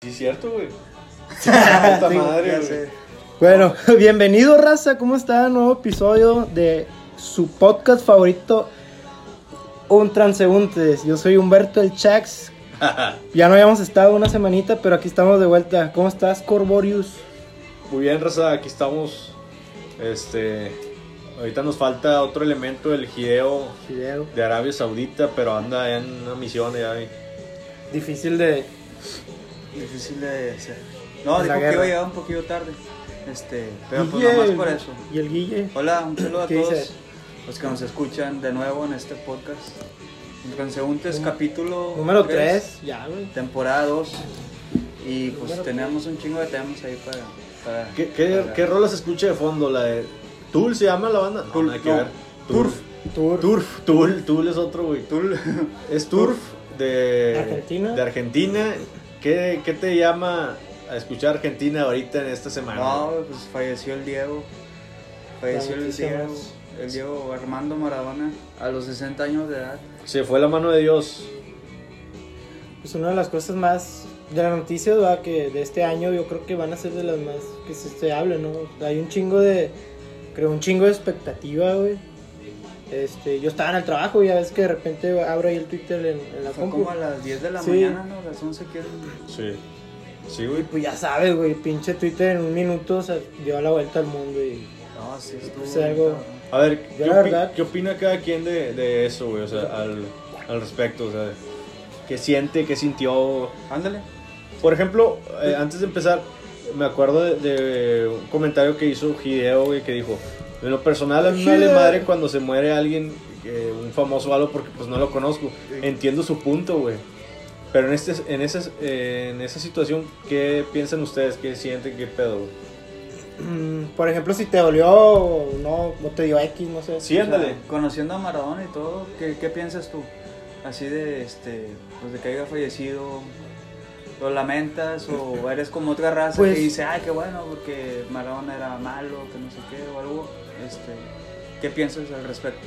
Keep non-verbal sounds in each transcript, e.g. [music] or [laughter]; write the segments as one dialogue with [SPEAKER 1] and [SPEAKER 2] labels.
[SPEAKER 1] Sí, cierto, güey. [laughs]
[SPEAKER 2] Puta
[SPEAKER 1] madre, güey.
[SPEAKER 2] Bueno, [laughs] bienvenido, raza. ¿Cómo está? Nuevo episodio de su podcast favorito, Un Transeúntes. Yo soy Humberto el Chax. [laughs] Ya no habíamos estado una semanita, pero aquí estamos de vuelta. ¿Cómo estás, Corborius?
[SPEAKER 1] Muy bien, raza, aquí estamos. Este. Ahorita nos falta otro elemento del Gideo
[SPEAKER 2] Fideo.
[SPEAKER 1] de Arabia Saudita, pero anda en una misión ya.
[SPEAKER 2] Difícil de.
[SPEAKER 3] Difícil de ser. No, dijo que iba a llegar un poquito tarde. Este, pero pues
[SPEAKER 2] Guille,
[SPEAKER 3] nomás por eso.
[SPEAKER 2] ¿Y el Guille?
[SPEAKER 3] Hola, un saludo a
[SPEAKER 2] ¿Qué
[SPEAKER 3] todos
[SPEAKER 2] dice?
[SPEAKER 3] los que nos escuchan de nuevo en este podcast. Transeúntes, capítulo
[SPEAKER 2] Número
[SPEAKER 3] tres,
[SPEAKER 2] 3. Ya, güey.
[SPEAKER 3] temporada 2. Y pues
[SPEAKER 2] Número
[SPEAKER 3] tenemos un chingo de temas ahí para. para
[SPEAKER 1] ¿Qué, qué,
[SPEAKER 3] para-
[SPEAKER 1] qué rola se escucha de fondo? ¿La de Tool se llama la banda? No,
[SPEAKER 3] Tool,
[SPEAKER 1] nada que
[SPEAKER 3] no.
[SPEAKER 1] ver.
[SPEAKER 3] Turf.
[SPEAKER 2] Tour.
[SPEAKER 1] Turf. Tool, Tool es otro, güey.
[SPEAKER 3] Tool.
[SPEAKER 1] Es Turf de
[SPEAKER 2] Argentina.
[SPEAKER 1] De Argentina. ¿Qué, ¿Qué te llama a escuchar Argentina ahorita en esta semana?
[SPEAKER 3] No, pues falleció el Diego. Falleció
[SPEAKER 2] La
[SPEAKER 3] el
[SPEAKER 2] noticia
[SPEAKER 3] Diego. El Diego Armando Maradona a los 60 años de edad.
[SPEAKER 1] Se fue la mano de Dios.
[SPEAKER 2] Pues una de las cosas más de las noticias ¿verdad? que de este año yo creo que van a ser de las más que se, se hable, ¿no? Hay un chingo de, creo, un chingo de expectativa, güey. Este, yo estaba en el trabajo y ya ves que de repente abro ahí el Twitter en, en la
[SPEAKER 3] Fue
[SPEAKER 2] compu.
[SPEAKER 3] como a las 10 de la
[SPEAKER 2] Sí.
[SPEAKER 3] mañana, ¿no? A las 11 que
[SPEAKER 1] Sí. Sí,
[SPEAKER 2] Y
[SPEAKER 1] güey.
[SPEAKER 2] pues ya sabes, güey, pinche Twitter en un minuto o sea, dio la vuelta al mundo y...
[SPEAKER 3] No, sí, estuvo
[SPEAKER 2] Pues algo-.
[SPEAKER 1] A ver, ¿qué,
[SPEAKER 2] la
[SPEAKER 1] opi-
[SPEAKER 2] verdad-
[SPEAKER 1] ¿qué opina cada quien de, de eso, güey? O sea, al, al respecto, o sea, ¿qué siente, qué sintió?
[SPEAKER 3] Ándale.
[SPEAKER 1] Por ejemplo, eh, antes de empezar, me acuerdo de, de un comentario que hizo Hideo, güey, que dijo, en lo personal a mí me vale madre cuando se muere alguien, eh, un famoso o algo, porque pues no lo conozco. Entiendo su punto, güey. Pero en, este, en, esa, eh, en esa situación, ¿qué piensan ustedes? ¿Qué sienten? ¿Qué pedo? güey?
[SPEAKER 2] mm, por ejemplo, si te dolió o no, o te dio X, no sé.
[SPEAKER 1] Sí, ándale.
[SPEAKER 3] Conociendo a Maradona y todo, ¿qué, qué piensas tú? Así de, este, pues de que haya fallecido, ¿lo lamentas o eres como otra raza
[SPEAKER 2] Pues-
[SPEAKER 3] que dice, ay, qué bueno, porque Maradona era malo, que no sé qué, o algo? Este, ¿Qué piensas al respecto?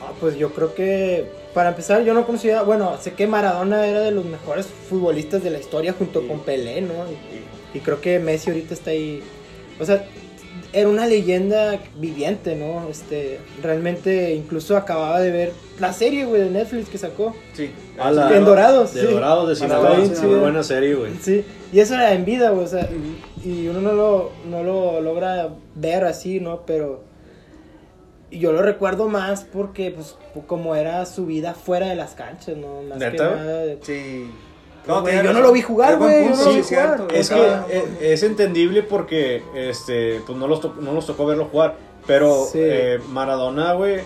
[SPEAKER 2] Ah, pues yo creo que, para empezar, yo no conocía, bueno, sé que Maradona era de los mejores futbolistas de la historia junto con Pelé, ¿no? Y, y creo que Messi ahorita está ahí, o sea, era una leyenda viviente, ¿no? Este, realmente, incluso acababa de ver la serie, güey, de Netflix que sacó.
[SPEAKER 3] Sí.
[SPEAKER 1] A la-
[SPEAKER 2] En Dorados,
[SPEAKER 1] De
[SPEAKER 2] sí.
[SPEAKER 1] Dorados, de Sinaloa.
[SPEAKER 2] Chido.
[SPEAKER 1] buena serie, güey.
[SPEAKER 2] Sí, y eso era en vida, güey, o sea, y uno no lo, no lo logra ver así, ¿no? Pero y yo lo recuerdo más porque, pues, como era su vida fuera de las canchas, ¿no? Más que
[SPEAKER 1] ¿Neta?
[SPEAKER 2] nada. de-
[SPEAKER 3] Sí.
[SPEAKER 2] No, yo no lo vi jugar, güey, no
[SPEAKER 3] sí.
[SPEAKER 1] Es que eh, es entendible porque este pues no, los no nos tocó verlo jugar. Pero
[SPEAKER 2] Sí.
[SPEAKER 1] eh, Maradona, güey,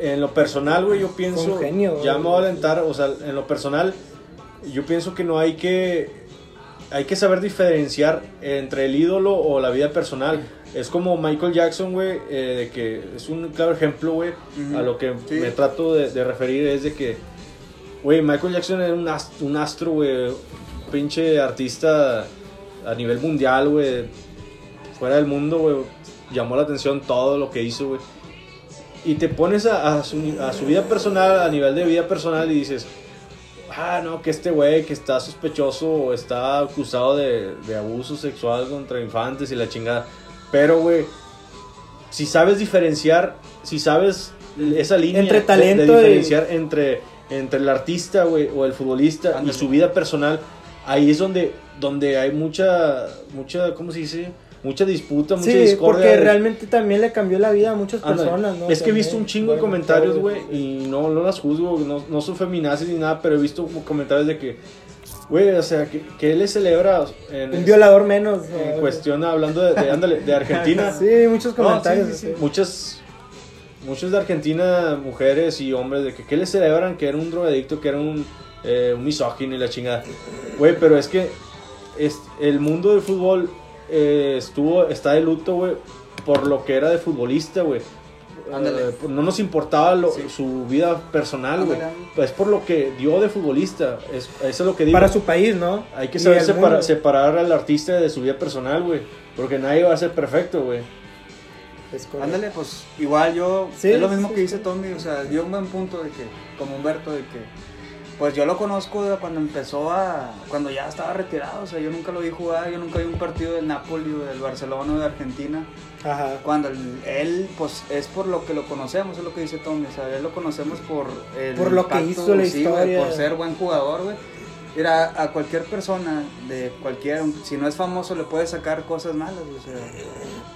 [SPEAKER 1] en lo personal, güey, yo pienso.
[SPEAKER 2] un genio,
[SPEAKER 1] ya me voy a alentar, o sea, en lo personal, yo pienso que no hay que. Hay que saber diferenciar entre el ídolo o la vida personal. Es como Michael Jackson, güey, eh, de que es un claro ejemplo, güey,
[SPEAKER 3] Ujú.
[SPEAKER 1] a lo que
[SPEAKER 3] Sí.
[SPEAKER 1] me trato de, de referir es de que, güey, Michael Jackson era un astro, un astro, güey, pinche artista a nivel mundial, güey, fuera del mundo, güey, llamó la atención todo lo que hizo, güey. Y te pones a, a su, a su vida personal, a nivel de vida personal, y dices, ah, no, que este güey que está sospechoso o está acusado de, de abuso sexual contra infantes y la chingada. Pero, güey, si sabes diferenciar, si sabes esa línea
[SPEAKER 2] Entre
[SPEAKER 1] de-
[SPEAKER 2] talento
[SPEAKER 1] de,
[SPEAKER 2] y-
[SPEAKER 1] diferenciar entre, entre el artista, güey, o el futbolista y su vida personal, ahí es donde, donde hay mucha, mucha, ¿cómo se dice? Mucha disputa, mucha
[SPEAKER 2] Sí,
[SPEAKER 1] discordia.
[SPEAKER 2] porque realmente también le cambió la vida a muchas
[SPEAKER 1] Ándale.
[SPEAKER 2] personas, ¿no?
[SPEAKER 1] Es que he visto un chingo de comentarios, güey, y no, no las juzgo, no, no son feminazis ni nada, pero he visto comentarios de que, güey, o sea, que, que él le celebra en,
[SPEAKER 2] Un violador menos.
[SPEAKER 1] en
[SPEAKER 2] ¿no?
[SPEAKER 1] cuestión, hablando de, de, ándale, de Argentina. [laughs]
[SPEAKER 2] Sí, muchos comentarios.
[SPEAKER 3] sí, sí, sí.
[SPEAKER 1] muchas muchos de Argentina, mujeres y hombres, de que, que le celebran que era un drogadicto, que era un, eh, un misógino y la chingada. Güey, pero es que es, el mundo del fútbol eh, estuvo, está de luto, güey, por lo que era de futbolista, güey.
[SPEAKER 3] Ándale.
[SPEAKER 1] Eh, no nos importaba lo-
[SPEAKER 3] Sí.
[SPEAKER 1] su vida personal, güey. Es por lo que dio de futbolista. Es, eso es lo que digo.
[SPEAKER 2] Para su país, ¿no?
[SPEAKER 1] Hay que saber separa- separar al artista de su vida personal, güey. Porque nadie va a ser perfecto, güey.
[SPEAKER 3] Ándale, pues igual yo,
[SPEAKER 2] Sí,
[SPEAKER 3] es lo mismo
[SPEAKER 2] sí,
[SPEAKER 3] que
[SPEAKER 2] sí.
[SPEAKER 3] dice Tommy, o sea, dio un buen punto de que, como Humberto, de que Pues yo lo conozco de cuando empezó a. cuando ya estaba retirado. O sea, yo nunca lo vi jugar, yo nunca vi un partido del Napoli o del Barcelona o de Argentina.
[SPEAKER 2] Ajá.
[SPEAKER 3] Cuando el- él, pues es por lo que lo conocemos, es lo que dice Tommy. O sea, él lo conocemos por el.
[SPEAKER 2] Por lo que hizo la
[SPEAKER 3] sí, güey,
[SPEAKER 2] historia.
[SPEAKER 3] por ser buen jugador, güey. Mira, a cualquier persona, de cualquier, si no es famoso, le puede sacar cosas malas. O sea,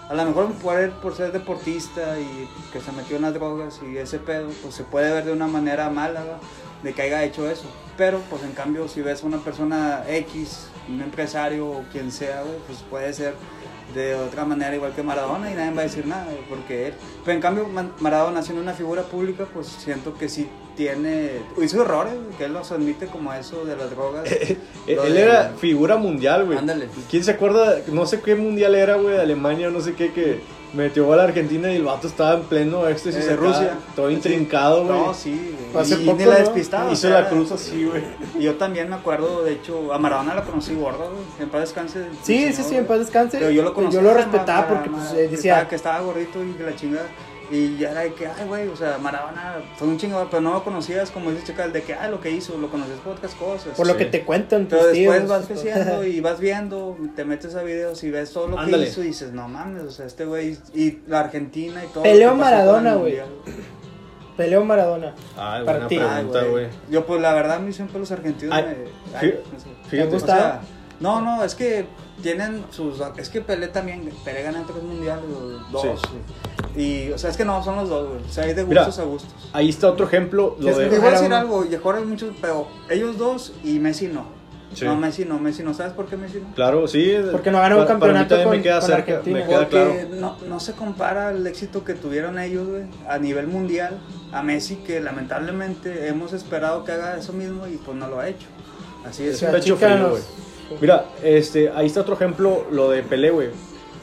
[SPEAKER 3] a lo mejor por, él- por ser deportista y que se metió en las drogas y ese pedo, pues se puede ver de una manera mala, ¿va? De que haya hecho eso. Pero, pues en cambio, si ves a una persona X, un empresario o quien sea, pues puede ser de otra manera igual que Maradona y nadie va a decir nada, porque él. Pero en cambio, Ma- Maradona siendo una figura pública, pues siento que sí tiene. Hizo errores, que él los admite como eso de las drogas.
[SPEAKER 1] Él, [laughs]
[SPEAKER 3] Lo
[SPEAKER 1] él
[SPEAKER 3] de-
[SPEAKER 1] era figura mundial, güey.
[SPEAKER 3] Ándale.
[SPEAKER 1] ¿Quién se acuerda? No sé qué mundial era, güey, de Alemania, no sé qué, que metió a la Argentina y el vato estaba en pleno éxtasis
[SPEAKER 3] Eh,
[SPEAKER 1] acá,
[SPEAKER 3] Rusia.
[SPEAKER 1] Todo intrincado, güey.
[SPEAKER 3] No, sí, güey.
[SPEAKER 2] Hace
[SPEAKER 3] y
[SPEAKER 2] poco,
[SPEAKER 3] ni la
[SPEAKER 2] ¿no?
[SPEAKER 3] despistaba. o
[SPEAKER 1] Hizo la cruz así, güey.
[SPEAKER 3] Y yo también me acuerdo, de hecho, a Maradona la conocí gordo, güey. En paz descanse.
[SPEAKER 2] Sí,
[SPEAKER 3] señor,
[SPEAKER 2] sí, sí, en paz descanse.
[SPEAKER 3] Pero yo lo conocía.
[SPEAKER 2] Yo lo respetaba porque pues, eh, decía,
[SPEAKER 3] que estaba gordito y que la chingada. Y ya era de que, ay, güey, o sea, Maradona fue un chingador, pero no lo conocías como dice Chacal, de que, ah, lo que hizo, lo conoces por otras cosas.
[SPEAKER 2] por lo
[SPEAKER 1] Sí.
[SPEAKER 2] que te cuentan tus
[SPEAKER 3] Pero después
[SPEAKER 2] tíos.
[SPEAKER 3] vas creciendo y vas viendo, te metes a videos y ves todo lo
[SPEAKER 1] Ándale.
[SPEAKER 3] que hizo y dices, no mames, o sea, este güey y la Argentina y todo. Pasó
[SPEAKER 2] Maradona, güey. Peleo Maradona.
[SPEAKER 1] Ah, buena
[SPEAKER 2] Partido.
[SPEAKER 3] Ay,
[SPEAKER 1] pregunta, güey.
[SPEAKER 3] Yo, pues la verdad, a mí siempre los argentinos
[SPEAKER 1] Ay,
[SPEAKER 3] me. ay, no sé.
[SPEAKER 1] fíjate.
[SPEAKER 2] ¿Te gustaba?
[SPEAKER 3] O sea, no, no, es que tienen sus. Es que Pelé también. Pelé gana tres mundiales, o dos. Y, o sea, es que no, son los dos, güey. O sea, hay de
[SPEAKER 1] Mira,
[SPEAKER 3] gustos a gustos.
[SPEAKER 1] Ahí está otro ejemplo, lo
[SPEAKER 2] Es
[SPEAKER 3] Te
[SPEAKER 1] de...
[SPEAKER 2] que-
[SPEAKER 3] voy a decir algo, y mejor hay muchos, pero ellos dos y Messi no.
[SPEAKER 1] Sí.
[SPEAKER 3] No, Messi no, Messi no. ¿Sabes por qué Messi no?
[SPEAKER 1] Claro, sí.
[SPEAKER 2] Porque no ganó un
[SPEAKER 1] para- para mí
[SPEAKER 2] campeonato con-
[SPEAKER 1] me queda
[SPEAKER 2] con
[SPEAKER 1] cerca,
[SPEAKER 2] Argentina.
[SPEAKER 1] me queda
[SPEAKER 3] Porque
[SPEAKER 1] claro.
[SPEAKER 3] no, no se compara el éxito que tuvieron ellos, güey, a nivel mundial, a Messi, que lamentablemente hemos esperado que haga eso mismo y pues no lo ha hecho. Así
[SPEAKER 1] Es
[SPEAKER 3] es.
[SPEAKER 2] sea,
[SPEAKER 1] pecho frío, güey. Mira, este, ahí está otro ejemplo, lo de Pelé, güey.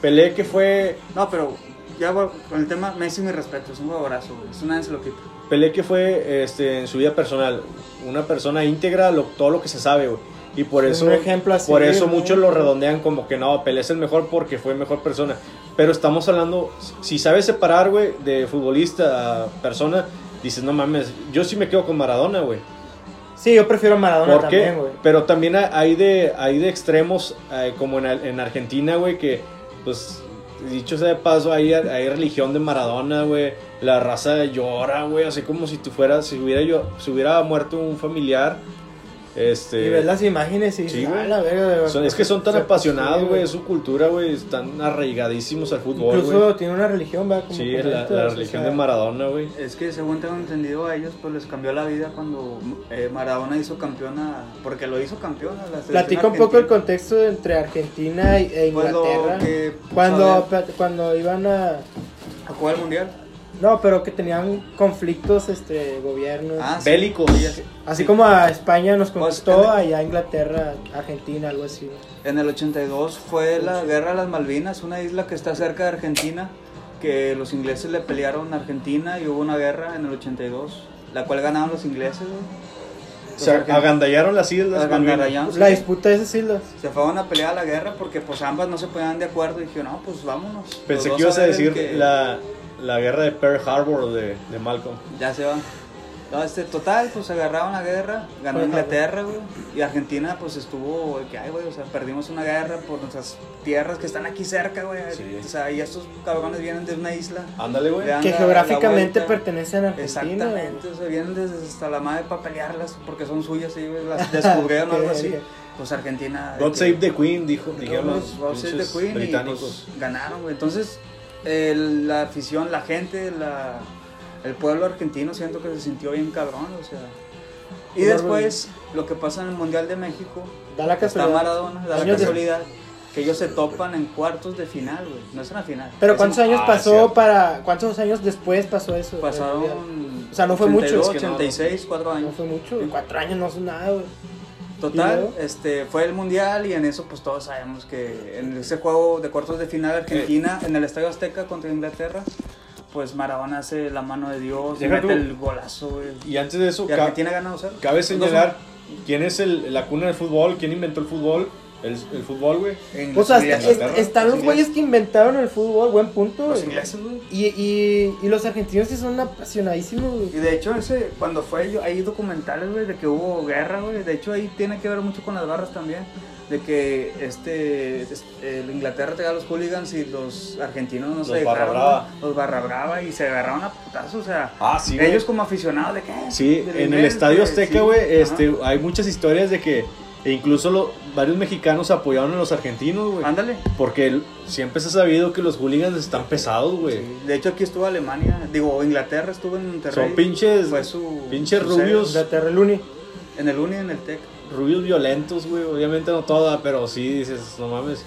[SPEAKER 1] Pelé que fue,
[SPEAKER 3] No, pero ya voy con el tema, Messi, mi respeto, es un jugadorazo, se lo quita.
[SPEAKER 1] Pelé que fue, este, en su vida personal, una persona íntegra, lo- todo lo que se sabe, güey. Y por
[SPEAKER 2] Un
[SPEAKER 1] eso,
[SPEAKER 2] ejemplo así,
[SPEAKER 1] por eso muchos lo redondean como que no, Pelé es el mejor porque fue mejor persona. Pero estamos hablando, si sabes separar, güey, de futbolista a persona, dices, no mames, yo sí me quedo con Maradona, güey.
[SPEAKER 2] Sí, yo prefiero Maradona
[SPEAKER 1] ¿Por qué?
[SPEAKER 2] también, güey.
[SPEAKER 1] Pero también hay de, hay de extremos, eh, como en, en Argentina, güey, que, pues, dicho sea de paso, hay, religión de Maradona, güey. La raza llora, güey, así como si tú fueras, si hubiera, yo, si hubiera muerto un familiar. Este,
[SPEAKER 2] Y ves las imágenes y
[SPEAKER 1] Sí, güey.
[SPEAKER 2] "Ah, la verga, de
[SPEAKER 1] son- es que son tan apasionados,
[SPEAKER 2] sí,
[SPEAKER 1] güey, es su cultura, güey, están arraigadísimos al fútbol,
[SPEAKER 2] Incluso
[SPEAKER 1] güey.
[SPEAKER 2] tiene una religión, ¿verdad? Como
[SPEAKER 1] Sí, la, la
[SPEAKER 2] o
[SPEAKER 1] religión
[SPEAKER 2] sea,
[SPEAKER 1] de Maradona, güey.
[SPEAKER 3] Es que según tengo entendido a ellos, pues les cambió la vida cuando eh, Maradona hizo campeona, porque lo hizo campeona. La
[SPEAKER 2] Platica un poco el contexto entre Argentina e
[SPEAKER 3] Pues
[SPEAKER 2] Inglaterra.
[SPEAKER 3] que-
[SPEAKER 2] cuando, cuando iban a...
[SPEAKER 3] a jugar el mundial.
[SPEAKER 2] No, pero que tenían conflictos, este, gobiernos.
[SPEAKER 3] Ah, sí.
[SPEAKER 1] Bélicos.
[SPEAKER 3] Sí, así-
[SPEAKER 2] Así
[SPEAKER 3] sí.
[SPEAKER 2] como a España nos
[SPEAKER 3] Pues,
[SPEAKER 2] conquistó,
[SPEAKER 3] en-
[SPEAKER 2] allá Inglaterra, Argentina, algo así.
[SPEAKER 3] En el 82 fue la guerra de las Malvinas, una isla que está cerca de Argentina, que los ingleses le pelearon a Argentina y hubo una guerra en el 82, la cual ganaron los ingleses. güey.
[SPEAKER 1] O
[SPEAKER 3] Los
[SPEAKER 1] sea,
[SPEAKER 3] argentinos-
[SPEAKER 1] agandallaron las islas.
[SPEAKER 3] Agandallaron,
[SPEAKER 2] La
[SPEAKER 3] sí.
[SPEAKER 2] disputa de esas islas.
[SPEAKER 3] Se fueron a pelear a la guerra porque pues ambas no se ponían de acuerdo y dijeron, no, pues vámonos.
[SPEAKER 1] Pensé que ibas a decir
[SPEAKER 3] que-
[SPEAKER 1] la, la guerra de Pearl Harbor de, de Malcolm.
[SPEAKER 3] Ya se van. No, este, total, pues agarraron la guerra, ganó Inglaterra, güey. Y Argentina, pues estuvo, que, ay, güey, o sea, perdimos una guerra por nuestras tierras que están aquí cerca, güey.
[SPEAKER 1] Sí.
[SPEAKER 3] O sea, y estos cabrones vienen de una isla.
[SPEAKER 1] Ándale, güey.
[SPEAKER 2] Que geográficamente pertenecen a Argentina.
[SPEAKER 3] Exactamente, o sea, vienen desde hasta la madre para pelearlas porque son suyas y güey, las descubrieron o algo así. [laughs] Pues Argentina.
[SPEAKER 1] God
[SPEAKER 3] que-
[SPEAKER 1] Save the Queen, dijo, dijeron los
[SPEAKER 3] God Save the Queen y
[SPEAKER 1] británicos.
[SPEAKER 3] pues, ganaron, güey. Entonces, el- la afición, la gente, la, el pueblo argentino siento que se sintió bien cabrón, o sea. Y después, lo que pasa en el Mundial de México,
[SPEAKER 2] Da la
[SPEAKER 3] está
[SPEAKER 2] casualidad.
[SPEAKER 3] Maradona, da la casualidad, que ellos se topan en cuartos de final, güey. No es una final.
[SPEAKER 2] Pero
[SPEAKER 3] Es
[SPEAKER 2] ¿cuántos
[SPEAKER 3] un-
[SPEAKER 2] años
[SPEAKER 1] Ah,
[SPEAKER 2] pasó para... ¿Cuántos años después pasó eso?
[SPEAKER 3] Pasaron.
[SPEAKER 2] O sea, no fue mucho.
[SPEAKER 3] 82,
[SPEAKER 1] Es que no, no.
[SPEAKER 3] 86, 4
[SPEAKER 2] No
[SPEAKER 3] años.
[SPEAKER 2] fue mucho. Cuatro años no son nada, güey. ¿Y
[SPEAKER 3] Total, este, fue el mundial y en eso pues todos sabemos que en ese juego de cuartos de final Argentina en el Estadio Azteca contra Inglaterra, pues Maradona hace la mano de Dios y mete
[SPEAKER 1] tú.
[SPEAKER 3] el golazo.
[SPEAKER 1] Y antes de eso,
[SPEAKER 3] Y
[SPEAKER 1] ca-
[SPEAKER 3] Argentina gana 2-0.
[SPEAKER 1] cabe señalar quién es el, la cuna del fútbol, quién inventó el fútbol. El, el fútbol, güey.
[SPEAKER 3] En
[SPEAKER 2] O sea,
[SPEAKER 3] ingleses,
[SPEAKER 2] est- están los güeyes que inventaron el fútbol, buen punto.
[SPEAKER 3] Los
[SPEAKER 2] güey.
[SPEAKER 3] ingleses, güey.
[SPEAKER 2] Y, y, y los argentinos sí son apasionadísimos, güey.
[SPEAKER 3] Y de hecho, ese, cuando fue, hay documentales, güey, de que hubo guerra, güey. De hecho, ahí tiene que ver mucho con las barras también. De que este, es- el Inglaterra tenía los hooligans y los argentinos no se
[SPEAKER 1] Los barra
[SPEAKER 3] dejaron,
[SPEAKER 1] brava.
[SPEAKER 3] güey, Los barra brava y se agarraron a putazos, o sea.
[SPEAKER 1] Ah, sí, güey.
[SPEAKER 3] ellos como aficionados de qué.
[SPEAKER 1] Sí, en el Estadio
[SPEAKER 3] güey,
[SPEAKER 1] Azteca,
[SPEAKER 3] sí.
[SPEAKER 1] güey,
[SPEAKER 3] Ajá.
[SPEAKER 1] este, hay muchas historias de que e incluso lo- varios mexicanos apoyaron a los argentinos, güey.
[SPEAKER 3] Ándale.
[SPEAKER 1] Porque el- siempre se ha sabido que los hooligans están pesados, güey.
[SPEAKER 3] Sí, De hecho, aquí estuvo Alemania, digo, Inglaterra estuvo en Monterrey.
[SPEAKER 1] Son pinches,
[SPEAKER 3] Fue su.
[SPEAKER 1] pinches
[SPEAKER 3] su
[SPEAKER 1] rubios.
[SPEAKER 2] Inglaterra, el Uni.
[SPEAKER 3] En el Uni, en el TEC.
[SPEAKER 1] rubios violentos, güey. Obviamente no toda, pero sí dices, no mames.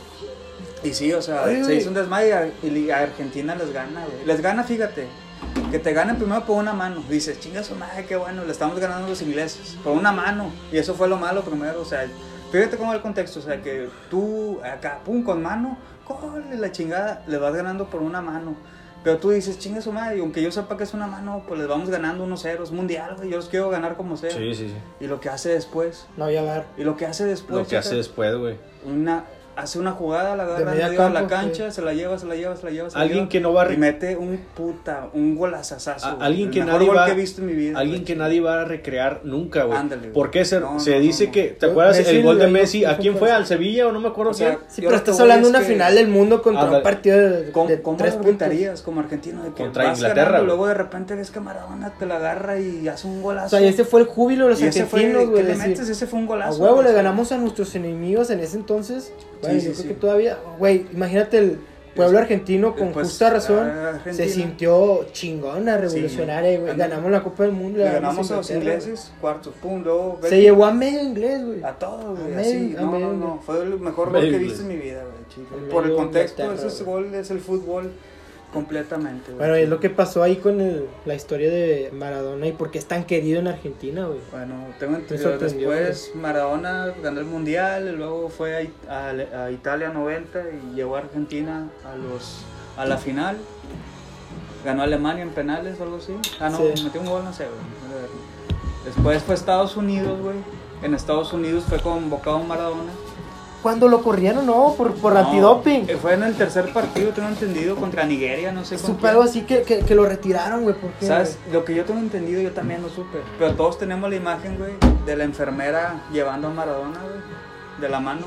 [SPEAKER 3] Y sí, o sea,
[SPEAKER 2] Ay,
[SPEAKER 3] se
[SPEAKER 2] güey.
[SPEAKER 3] hizo un desmayo y a, y a Argentina les gana, güey. Les gana, fíjate, que te ganen primero por una mano. Dices, chinga su madre, qué bueno, le estamos ganando a los ingleses. Por una mano. Y eso fue lo malo primero, o sea, fíjate cómo es el contexto, o sea, que tú acá, pum, con mano, cole la chingada, le vas ganando por una mano. Pero tú dices, chinga su madre, y aunque yo sepa que es una mano, pues les vamos ganando unos ceros. Mundial, güey, yo los quiero ganar como sea.
[SPEAKER 1] Sí, sí, sí.
[SPEAKER 3] Y lo que hace después,
[SPEAKER 2] No había bar.
[SPEAKER 3] y lo que hace después.
[SPEAKER 1] Lo que hace después, güey.
[SPEAKER 3] una hace una jugada, la agarra medio de la
[SPEAKER 2] campo,
[SPEAKER 3] cancha,
[SPEAKER 2] sí.
[SPEAKER 3] se la lleva, se la lleva, se la lleva. se la
[SPEAKER 1] Alguien
[SPEAKER 3] lleva,
[SPEAKER 1] que no va a
[SPEAKER 3] y mete un puta, un golazazazo.
[SPEAKER 1] A- alguien que nadie va
[SPEAKER 3] que he visto en mi vida.
[SPEAKER 1] alguien
[SPEAKER 3] güey.
[SPEAKER 1] que nadie va a recrear nunca, güey.
[SPEAKER 3] Ándale, güey.
[SPEAKER 1] ¿Por qué se,
[SPEAKER 3] No,
[SPEAKER 1] se
[SPEAKER 3] no,
[SPEAKER 1] dice
[SPEAKER 3] no.
[SPEAKER 1] que te acuerdas
[SPEAKER 2] Messi
[SPEAKER 1] el gol de Messi? ¿A quién fue? ¿Al Sevilla o no me acuerdo
[SPEAKER 3] O sea,
[SPEAKER 1] quién?
[SPEAKER 2] Sí, pero estás hablando de una
[SPEAKER 3] que-
[SPEAKER 2] final del mundo contra un partido de,
[SPEAKER 3] ¿Cómo,
[SPEAKER 2] de
[SPEAKER 3] cómo
[SPEAKER 2] tres
[SPEAKER 3] gritarías como argentino? De que
[SPEAKER 1] Contra
[SPEAKER 3] vas
[SPEAKER 1] Inglaterra,
[SPEAKER 3] ganando, luego de repente ves que Maradona te la agarra y hace un
[SPEAKER 2] O
[SPEAKER 3] golazo.
[SPEAKER 2] sea, ese fue el júbilo de los
[SPEAKER 3] ese
[SPEAKER 2] argentinos, güey.
[SPEAKER 3] Ese fue un
[SPEAKER 2] A
[SPEAKER 3] golazo.
[SPEAKER 2] huevo
[SPEAKER 3] güey.
[SPEAKER 2] le ganamos a nuestros enemigos en ese entonces. Güey,
[SPEAKER 3] Sí,
[SPEAKER 2] yo
[SPEAKER 3] sí,
[SPEAKER 2] creo
[SPEAKER 3] sí.
[SPEAKER 2] que todavía, güey, imagínate el pueblo argentino con
[SPEAKER 3] Pues,
[SPEAKER 2] justa razón
[SPEAKER 3] ah, Argentina.
[SPEAKER 2] se sintió chingona, revolucionaria, güey.
[SPEAKER 3] Sí.
[SPEAKER 2] Ganamos la Copa del Mundo.
[SPEAKER 3] Le ganamos a los ingleses, cuartos, pum, luego...
[SPEAKER 2] Se llevó a medio inglés, güey.
[SPEAKER 3] A todo, güey, así.
[SPEAKER 2] a
[SPEAKER 3] No, no,
[SPEAKER 2] medio-
[SPEAKER 3] no. Fue el mejor gol que he visto en mi vida, güey, Por el contexto, ese gol es el fútbol completamente, güey.
[SPEAKER 2] Bueno, es lo que pasó ahí con el- la historia de Maradona y por qué es tan querido en Argentina, güey.
[SPEAKER 3] Bueno, tengo entendido. Después Maradona ganó el mundial, luego fue a, a- a Italia 90 y llegó a Argentina a los a la final. Ganó a Alemania en penales o algo así. Ah, no,
[SPEAKER 2] Sí.
[SPEAKER 3] metió un gol, no sé, güey. Después fue a Estados Unidos, güey. En Estados Unidos fue convocado Maradona.
[SPEAKER 2] Cuando lo corrieron, no, por, por
[SPEAKER 3] No,
[SPEAKER 2] antidoping.
[SPEAKER 3] eh, Fue en el tercer partido, tengo entendido, contra Nigeria, no sé
[SPEAKER 2] Supe algo así que, que, que lo retiraron, güey. ¿por qué,
[SPEAKER 3] ¿Sabes? Lo que yo tengo entendido, yo también lo supe. Pero todos tenemos la imagen, güey, de la enfermera llevando a Maradona, güey, de la mano,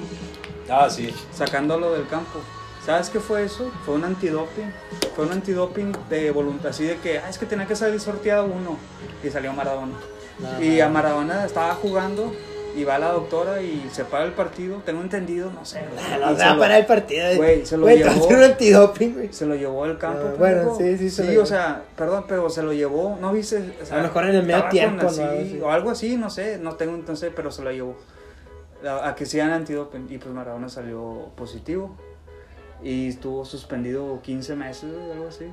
[SPEAKER 1] Ah, sí.
[SPEAKER 3] sacándolo del campo. ¿Sabes qué fue eso? Fue un antidoping. Fue un antidoping de voluntad, así de que, ah, es que tenía que salir sorteado uno. Y salió Maradona. Y a Maradona estaba jugando y va la doctora y se para el partido. Tengo entendido, no sé.
[SPEAKER 2] No,
[SPEAKER 3] Y
[SPEAKER 2] se
[SPEAKER 3] se
[SPEAKER 2] va a
[SPEAKER 3] lo-
[SPEAKER 2] parar el partido.
[SPEAKER 3] Güey, se lo
[SPEAKER 2] Güey,
[SPEAKER 3] llevó.
[SPEAKER 2] un antidoping, güey.
[SPEAKER 3] Se lo llevó al campo.
[SPEAKER 2] Ah, bueno, sí, sí, se
[SPEAKER 3] Sí, o sea, perdón, pero se lo llevó, ¿no viste? O sea,
[SPEAKER 2] A lo mejor en el medio tiempo, ¿no?
[SPEAKER 3] así. O algo así, no sé, no tengo entonces, pero se lo llevó. A, a que sean antidoping. Y pues Maradona salió positivo. Y estuvo suspendido 15 meses, algo así.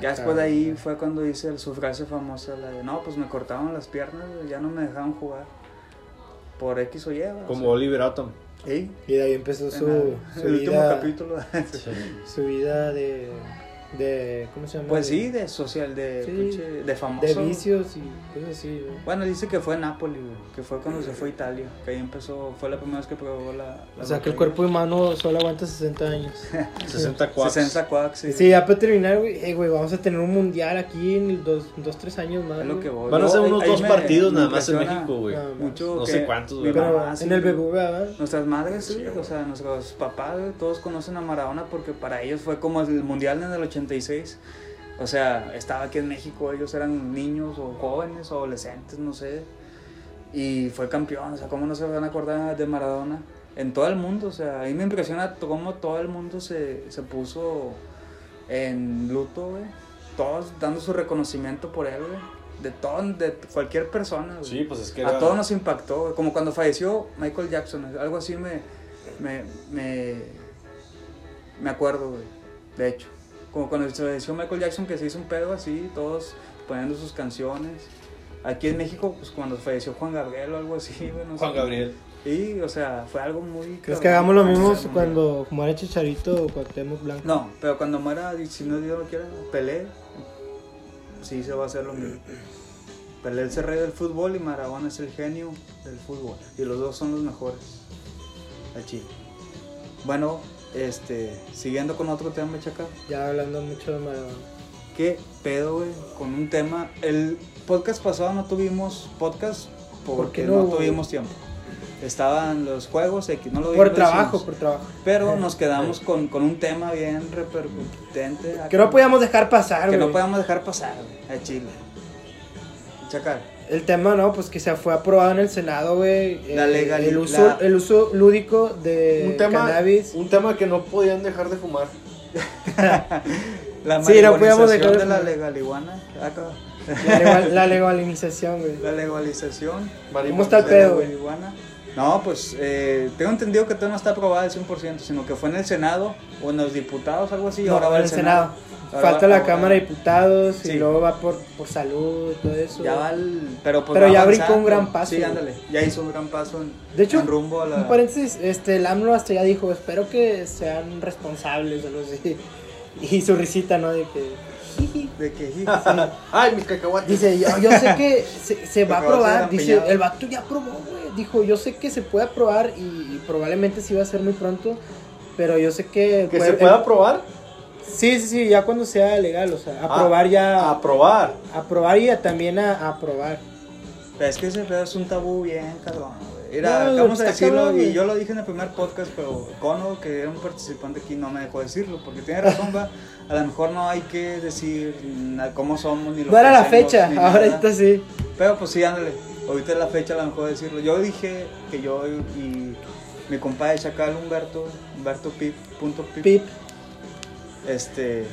[SPEAKER 3] Ya después de ahí fue cuando dice su frase famosa, la de, no, pues me cortaban las piernas, ya no me dejaban jugar. Por X o Y. o
[SPEAKER 1] Como
[SPEAKER 3] sea.
[SPEAKER 1] Oliver Atom.
[SPEAKER 2] Y de ahí empezó
[SPEAKER 3] en
[SPEAKER 2] su,
[SPEAKER 3] la-
[SPEAKER 2] su
[SPEAKER 3] el último capítulo. [laughs]
[SPEAKER 2] Su vida de. De ¿Cómo se llama?
[SPEAKER 3] Pues sí, de social, de,
[SPEAKER 2] Sí,
[SPEAKER 3] pinche- de famoso.
[SPEAKER 2] De vicios y cosas así, güey.
[SPEAKER 3] Bueno, dice que fue en Nápoles, güey, que fue cuando se fue a Italia, que ahí empezó, fue la primera vez que probó la... la
[SPEAKER 2] O sea que el cuerpo humano solo aguanta 60 años.
[SPEAKER 1] 60 cuadros.
[SPEAKER 3] 60 quacks, sí.
[SPEAKER 2] Sí, ya para terminar, güey, eh, güey, vamos a tener un mundial aquí en dos, dos tres años más.
[SPEAKER 3] Es lo que voy.
[SPEAKER 1] Van a ser unos
[SPEAKER 3] ahí
[SPEAKER 1] dos
[SPEAKER 3] me-
[SPEAKER 1] partidos
[SPEAKER 3] me
[SPEAKER 1] nada más en México, güey.
[SPEAKER 2] No,
[SPEAKER 3] Mucho
[SPEAKER 1] No sé cuántos, güey.
[SPEAKER 2] Pero
[SPEAKER 3] mamá, sí,
[SPEAKER 2] en el. BBVA, ¿verdad?
[SPEAKER 3] Nuestras madres, sí, o sea, nuestros papás, güey, todos conocen a Maradona porque para ellos fue como el mundial en el 86. O sea, estaba aquí en México, ellos eran niños o jóvenes o adolescentes, no sé. Y fue campeón, o sea, ¿cómo no se van a acordar de Maradona? En todo el mundo, o sea, a mí me impresiona cómo todo el mundo se, se puso en luto, güey. Todos dando su reconocimiento por él, güey. De, todo, de cualquier persona, güey.
[SPEAKER 1] Sí, pues es que
[SPEAKER 3] A todos nos impactó, güey. como cuando falleció Michael Jackson, algo así me, me, me, me acuerdo, güey, de hecho. Como cuando falleció Michael Jackson que se hizo un pedo así, todos poniendo sus canciones. Aquí en México, pues cuando falleció Juan Gabriel o algo así, güey, no sé.
[SPEAKER 1] Juan Gabriel.
[SPEAKER 3] Y, o sea, fue algo muy...
[SPEAKER 2] ¿Crees que hagamos lo mismo cuando muere Chicharito o Cuauhtémoc Blanco?
[SPEAKER 3] No, pero cuando muera, si no Dios lo quiera, Pelé, sí se va a hacer lo mismo. Pelé es el rey del fútbol y Maradona es el genio del fútbol. Y los dos son los mejores. al chile. Bueno, este, siguiendo con otro tema, chaca.
[SPEAKER 2] Ya hablando mucho de Maradona.
[SPEAKER 3] ¿Qué pedo, güey? Con un tema. El podcast pasado no tuvimos podcast porque no, tuvimos tiempo. Estaban los juegos, X, no lo
[SPEAKER 2] Por trabajo, por trabajo.
[SPEAKER 3] Pero nos quedamos con, con un tema bien repercutente.
[SPEAKER 2] Que no podíamos dejar pasar,
[SPEAKER 3] Que
[SPEAKER 2] güey.
[SPEAKER 3] no podíamos dejar pasar, güey, a Chile. Chacal.
[SPEAKER 2] El tema, ¿no? Pues que se fue aprobado en el Senado, güey.
[SPEAKER 3] La
[SPEAKER 2] eh,
[SPEAKER 3] legali-
[SPEAKER 2] el, uso,
[SPEAKER 3] la-
[SPEAKER 2] el uso lúdico de
[SPEAKER 1] un tema,
[SPEAKER 2] cannabis.
[SPEAKER 1] un tema que no podían dejar de fumar. [laughs]
[SPEAKER 3] La
[SPEAKER 2] Sí, no podíamos dejar-
[SPEAKER 3] de la legaliguana. Acá.
[SPEAKER 2] La, legal- la legalización, güey.
[SPEAKER 3] La legalización.
[SPEAKER 2] ¿Cómo está el pedo,
[SPEAKER 3] la
[SPEAKER 2] güey?
[SPEAKER 3] No, pues eh, tengo entendido que todavía no está aprobada al 100%, sino que fue en el Senado o en los diputados, algo así.
[SPEAKER 2] No,
[SPEAKER 3] ahora va
[SPEAKER 2] en el Senado.
[SPEAKER 3] Ahora
[SPEAKER 2] Falta
[SPEAKER 3] va-
[SPEAKER 2] la Cámara de Diputados
[SPEAKER 3] Sí.
[SPEAKER 2] y luego va por, por salud, todo eso.
[SPEAKER 3] Ya va el- Pero, pues
[SPEAKER 2] Pero
[SPEAKER 3] va
[SPEAKER 2] ya brincó un gran paso,
[SPEAKER 3] Sí, ándale. Ya hizo un gran paso en,
[SPEAKER 2] De hecho,
[SPEAKER 3] en rumbo a la.
[SPEAKER 2] Un paréntesis, este, el AMLO hasta ya dijo, espero que sean responsables o algo así. [laughs] Y su risita, ¿no? De que... jiji.
[SPEAKER 3] De que [laughs]
[SPEAKER 1] Ay, mis cacahuates.
[SPEAKER 2] Dice, yo, yo sé que se, se va a
[SPEAKER 3] de ser
[SPEAKER 2] Dice, el vato ya aprobó, güey. Dijo, yo sé que se puede aprobar y, y probablemente sí va a ser muy pronto. Pero yo sé que...
[SPEAKER 1] que
[SPEAKER 2] puede-
[SPEAKER 1] se pueda aprobar.
[SPEAKER 2] Sí, sí, sí, ya cuando sea legal, o sea,
[SPEAKER 1] Ah,
[SPEAKER 2] aprobar ya...
[SPEAKER 1] Aprobar.
[SPEAKER 2] Aprobar y también a, a aprobar.
[SPEAKER 3] Pero es que ese pedo es un tabú bien, cabrón. Mira,
[SPEAKER 2] No,
[SPEAKER 3] vamos a
[SPEAKER 2] está
[SPEAKER 3] decirlo,
[SPEAKER 2] cabrón,
[SPEAKER 3] y yo lo dije en el primer podcast, pero Cono, que era un participante aquí, no me dejó decirlo, porque tiene razón, [laughs] va. A lo mejor no hay que decir cómo somos ni lo
[SPEAKER 2] No era la fecha,
[SPEAKER 3] nada.
[SPEAKER 2] ahorita sí.
[SPEAKER 3] Pero pues sí, ándale. Ahorita es la fecha, a lo mejor decirlo. Yo dije que yo y, y mi compadre Chacal Humberto, Humberto Pip, punto Pip,
[SPEAKER 2] Pip.
[SPEAKER 3] este,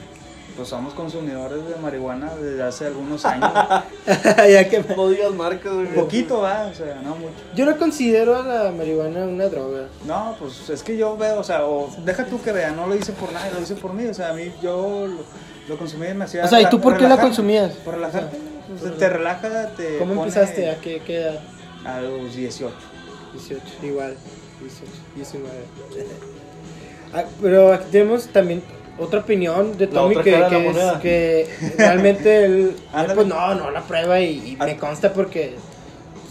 [SPEAKER 3] pues somos consumidores de marihuana desde hace algunos [laughs] años. [laughs]
[SPEAKER 2] ya que
[SPEAKER 1] No digas marcas, güey.
[SPEAKER 3] Un poquito, va, o sea, no mucho.
[SPEAKER 2] Yo no considero a la marihuana una droga.
[SPEAKER 3] No, pues es que yo veo, o sea, o deja tú que vea, no lo hice por nadie, lo hice por mí, o sea, a mí yo lo, lo consumí hacía...
[SPEAKER 2] O sea, ¿y tú por qué la consumías?
[SPEAKER 3] Por relajarte,
[SPEAKER 2] O sea,
[SPEAKER 3] pues, te relaja, te
[SPEAKER 2] ¿Cómo
[SPEAKER 3] pone
[SPEAKER 2] empezaste? ¿A qué, qué edad?
[SPEAKER 3] A los 18.
[SPEAKER 2] 18, igual. 18, 19. [laughs] Ah, pero aquí tenemos también otra opinión de Tommy que, que, es- que realmente él, [laughs] él, pues no, no la prueba y, y me
[SPEAKER 3] Ah.
[SPEAKER 2] consta porque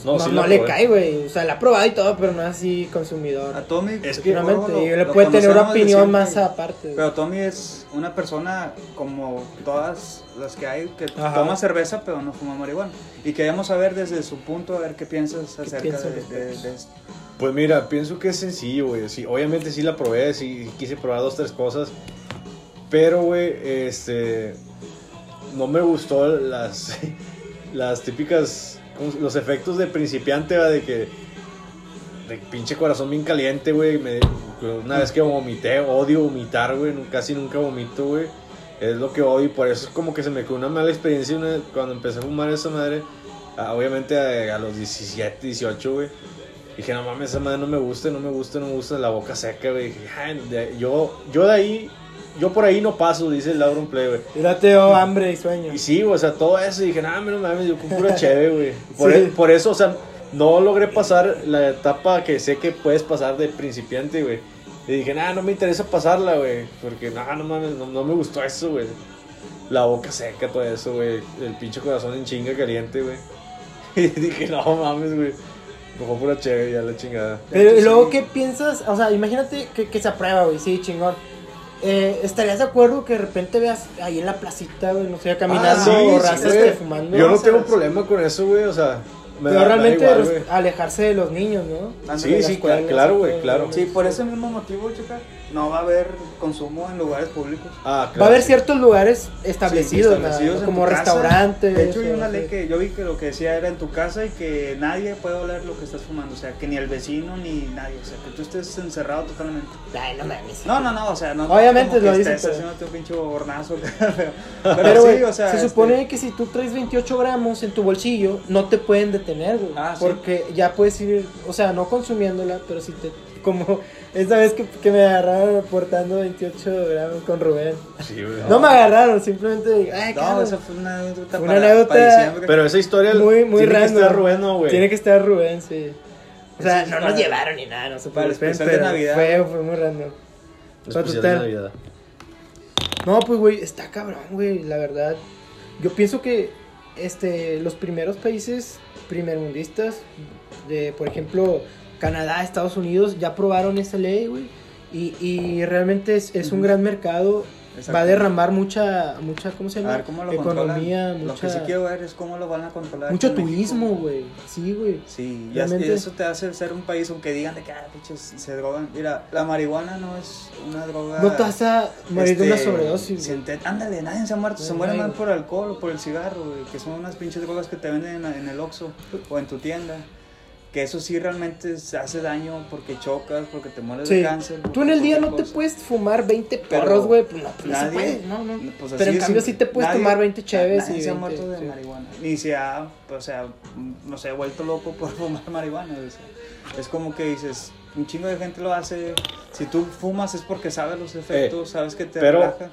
[SPEAKER 2] no,
[SPEAKER 1] sí
[SPEAKER 2] no le cae, güey. O sea, la ha probado y todo, pero no es así consumidor.
[SPEAKER 3] A Tommy,
[SPEAKER 1] Es que,
[SPEAKER 2] Efectivamente,
[SPEAKER 3] luego
[SPEAKER 2] y
[SPEAKER 3] lo-
[SPEAKER 2] le
[SPEAKER 3] lo
[SPEAKER 2] puede tener una opinión más aparte.
[SPEAKER 3] Pero Tommy es una persona como todas las que hay que
[SPEAKER 2] Ajá.
[SPEAKER 3] toma cerveza pero no fuma marihuana. Y queríamos saber desde su punto a ver qué piensas acerca
[SPEAKER 2] piensas
[SPEAKER 3] de, de- de esto.
[SPEAKER 1] Pues mira, pienso que es sencillo, güey. Sí, obviamente sí la probé, sí quise probar dos, tres cosas. Pero, güey, este. No me gustó las. [laughs] Las típicas. ¿cómo se- Los efectos de principiante, ¿va? De que. De pinche corazón bien caliente, güey. Una vez que vomité, odio vomitar, güey. Casi nunca vomito, güey. Es lo que odio por eso es como que se me quedó una mala experiencia cuando empecé a fumar esa madre. Ah, obviamente a, a los 17, 18, güey. Dije, no mames, esa madre no me gusta, no me gusta, no me gusta la boca seca, güey. Dije, "Ay, de- yo, yo de ahí, yo por ahí no paso, dice el Lauron Play, güey.
[SPEAKER 2] Mira, te dio hambre y sueño.
[SPEAKER 1] Y sí, güey, o sea, todo eso, dije, no, no mames, yo con pura [laughs] cheve, güey. Por,
[SPEAKER 2] Sí.
[SPEAKER 1] e- por eso, o sea, no logré pasar la etapa que sé que puedes pasar de principiante, güey. Y dije, nah, no me interesa pasarla, güey. Porque, no, no mames, no, no me gustó eso, güey. La boca seca, todo eso, güey. El pinche corazón en chinga caliente, güey. [laughs] Y dije, no mames, güey. Mejor pura chévere, ya la chingada.
[SPEAKER 2] Pero
[SPEAKER 3] Sí.
[SPEAKER 2] y luego, ¿qué piensas? O sea, imagínate que, que se aprueba, güey, sí, chingón. Eh, ¿Estarías de acuerdo que de repente veas ahí en la placita, güey, no sé, caminando
[SPEAKER 1] Ah, sí,
[SPEAKER 2] o
[SPEAKER 1] sí,
[SPEAKER 2] que fumando?
[SPEAKER 1] Yo no
[SPEAKER 2] O sea,
[SPEAKER 1] tengo problema con eso, güey. O sea, me
[SPEAKER 2] Pero
[SPEAKER 1] da- me da
[SPEAKER 2] realmente
[SPEAKER 1] igual,
[SPEAKER 2] alejarse de los niños, ¿no?
[SPEAKER 1] Sí, sí,
[SPEAKER 2] escuelas
[SPEAKER 1] claro, güey, claro.
[SPEAKER 3] Sí, por ese mismo motivo, chica, no va a haber consumo en lugares públicos.
[SPEAKER 1] Ah,
[SPEAKER 2] Va
[SPEAKER 1] claro,
[SPEAKER 2] a haber ciertos lugares establecidos,
[SPEAKER 3] Sí,
[SPEAKER 2] ¿no?
[SPEAKER 3] establecidos en
[SPEAKER 2] como
[SPEAKER 3] casa.
[SPEAKER 2] restaurantes.
[SPEAKER 3] De hecho, hay una ley que yo vi que lo que decía era en tu casa y que nadie puede oler lo que estás fumando. O sea, que ni el vecino ni nadie. O sea, que tú estés encerrado totalmente.
[SPEAKER 2] Ay, no mames.
[SPEAKER 3] No, no, no, o sea, no.
[SPEAKER 2] Obviamente
[SPEAKER 3] como que
[SPEAKER 2] lo dice,
[SPEAKER 3] estés
[SPEAKER 2] pero-
[SPEAKER 3] haciendo un pinche hornazo. [laughs] pero,
[SPEAKER 2] Pero,
[SPEAKER 3] sí, o sea.
[SPEAKER 2] se
[SPEAKER 3] este,
[SPEAKER 2] supone que si tú traes 28 gramos en tu bolsillo, no te pueden detener, güey.
[SPEAKER 3] Ah, sí.
[SPEAKER 2] porque ya puedes ir, o sea, no consumiéndola, pero si te. Como esa vez que, que me agarraron portando 28 gramos con Rubén.
[SPEAKER 1] Sí, güey.
[SPEAKER 2] No me agarraron, simplemente. Ay,
[SPEAKER 3] No,
[SPEAKER 2] cabrón.
[SPEAKER 3] esa fue una anécdota
[SPEAKER 2] una anécdota-.
[SPEAKER 1] Pero esa historia
[SPEAKER 2] Muy, muy
[SPEAKER 1] tiene que
[SPEAKER 2] random.
[SPEAKER 1] estar Rubén, ¿no, güey.
[SPEAKER 2] Tiene que estar Rubén, sí. O sea,
[SPEAKER 3] Eso
[SPEAKER 2] no nos llevaron ni nada, no se
[SPEAKER 3] para el
[SPEAKER 2] preocupen,
[SPEAKER 3] especial de Navidad.
[SPEAKER 2] Fue, fue muy random.
[SPEAKER 1] Especial
[SPEAKER 2] total.
[SPEAKER 1] de Navidad.
[SPEAKER 2] No, pues, güey, está cabrón, güey, la verdad. Yo pienso que este, los primeros países primermundistas, de, por ejemplo, Canadá, Estados Unidos ya aprobaron esa ley, güey. Y, y realmente es, es un gran mercado.
[SPEAKER 3] Exacto.
[SPEAKER 2] Va a derramar mucha, mucha, ¿cómo se
[SPEAKER 3] A
[SPEAKER 2] llama?
[SPEAKER 3] ver cómo lo
[SPEAKER 2] Economía,
[SPEAKER 3] controlan. Lo que
[SPEAKER 2] mucha,
[SPEAKER 3] sí quiero ver es cómo lo van a controlar.
[SPEAKER 2] mucho turismo, güey. Sí, güey.
[SPEAKER 3] Sí,
[SPEAKER 2] Realmente-
[SPEAKER 3] eso te hace ser un país, aunque digan de que ah, pinches, se drogan. Mira, la marihuana no es una droga.
[SPEAKER 2] No te vas a morir de una
[SPEAKER 3] este,
[SPEAKER 2] sobredosis,
[SPEAKER 3] sintet- Ándale, nadie se ha muerto. Se muere más por alcohol o por el cigarro, güey. Que son unas pinches drogas que te venden en, en el Oxxo o en tu tienda. Que eso sí realmente se hace daño porque chocas, porque te mueres
[SPEAKER 2] Sí.
[SPEAKER 3] de cáncer.
[SPEAKER 2] Tú en el día no te puedes fumar 20
[SPEAKER 3] Pero
[SPEAKER 2] porros, güey. Pues no, pues no se
[SPEAKER 3] nadie-
[SPEAKER 2] puede, no, no.
[SPEAKER 3] Pues
[SPEAKER 2] Pero en cambio sí te puedes
[SPEAKER 3] nadie-
[SPEAKER 2] tomar 20 cheves
[SPEAKER 3] nadie
[SPEAKER 2] y
[SPEAKER 3] se ha
[SPEAKER 2] 20,
[SPEAKER 3] muerto de
[SPEAKER 2] sí.
[SPEAKER 3] marihuana. Ni se ha, o sea, no sé, vuelto loco por [laughs] fumar marihuana. o sea, es como que dices, un chingo de gente lo hace. Si tú fumas es porque sabes los efectos, sabes que te
[SPEAKER 1] pero-
[SPEAKER 3] relaja.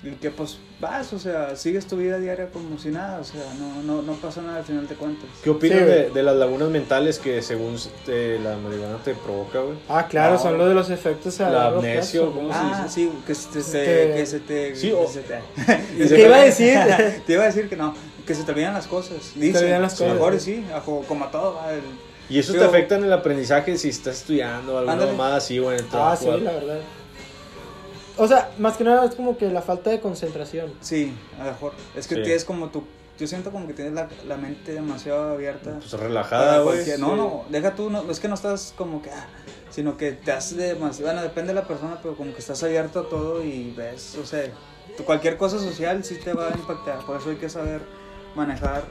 [SPEAKER 3] Y que pues vas, o sea, sigues tu vida diaria como si nada, o sea, no, no, no pasa nada al final de cuentas.
[SPEAKER 1] ¿Qué opinas
[SPEAKER 2] Sí,
[SPEAKER 1] de, de las lagunas mentales que según te- la marihuana te provoca, güey?
[SPEAKER 2] Ah, claro,
[SPEAKER 3] No.
[SPEAKER 2] son lo de los efectos a
[SPEAKER 1] La
[SPEAKER 2] largo
[SPEAKER 1] amnesia,
[SPEAKER 2] plazo,
[SPEAKER 1] ¿cómo
[SPEAKER 2] güey.
[SPEAKER 1] se
[SPEAKER 3] Ah,
[SPEAKER 1] dice?
[SPEAKER 3] sí, que se te,
[SPEAKER 2] Se te-
[SPEAKER 3] que se te,
[SPEAKER 1] Sí,
[SPEAKER 3] que
[SPEAKER 1] o-
[SPEAKER 3] se te-
[SPEAKER 2] ¿Qué [laughs] iba a
[SPEAKER 1] te-
[SPEAKER 2] decir? [laughs]
[SPEAKER 3] te iba a decir que no, que se te olvidan las cosas. Dicen,
[SPEAKER 2] olvidan las
[SPEAKER 3] a lo
[SPEAKER 2] cosas,
[SPEAKER 3] mejor
[SPEAKER 2] sí.
[SPEAKER 3] sí, ajo- como a todo. va, el-
[SPEAKER 1] Y eso
[SPEAKER 3] Pero-
[SPEAKER 1] te afecta en el aprendizaje si estás estudiando o alguna mamada así, güey, en el
[SPEAKER 2] Ah, sí, la verdad. O sea, más que nada es como que la falta de concentración.
[SPEAKER 3] Sí, a lo mejor. Es que
[SPEAKER 1] Sí.
[SPEAKER 3] tienes como tu. Yo siento como que tienes la, la mente demasiado abierta.
[SPEAKER 1] Pues relajada, güey.
[SPEAKER 3] No,
[SPEAKER 1] Sí.
[SPEAKER 3] no, deja tú, no, es que no estás como que. ah, sino que te haces demasiado. Bueno, depende de la persona, pero como que estás abierto a todo y ves, o sea, tu- cualquier cosa social sí te va a impactar. Por eso hay que saber manejar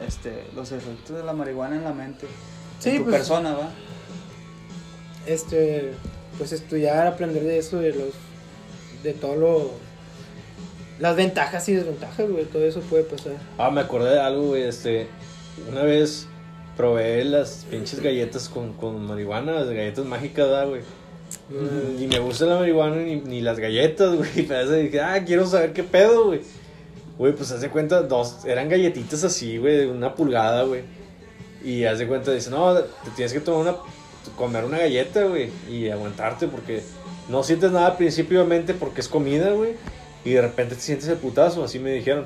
[SPEAKER 3] este, los efectos de la marihuana en la mente.
[SPEAKER 2] Sí,
[SPEAKER 3] en tu
[SPEAKER 2] pues-
[SPEAKER 3] persona, ¿va?
[SPEAKER 2] Este, pues estudiar, aprender de eso, de los, de todo lo, las ventajas y desventajas, güey, todo eso puede pasar.
[SPEAKER 1] Ah, me acordé de algo, güey. Este, una vez probé las pinches galletas con, con marihuana, las galletas mágicas, ¿verdad, güey. Ni me gusta la marihuana ni, ni las galletas, güey. [laughs] Pero dije, ah, quiero saber qué pedo, güey. Güey, pues haz de cuenta, dos, eran galletitas así, güey, de una pulgada, güey. Y haz de cuenta, dice, no, te tienes que tomar una, comer una galleta, güey, y aguantarte porque no sientes nada al principio, obviamente, porque es comida, güey. Y de repente te sientes el putazo, así me dijeron.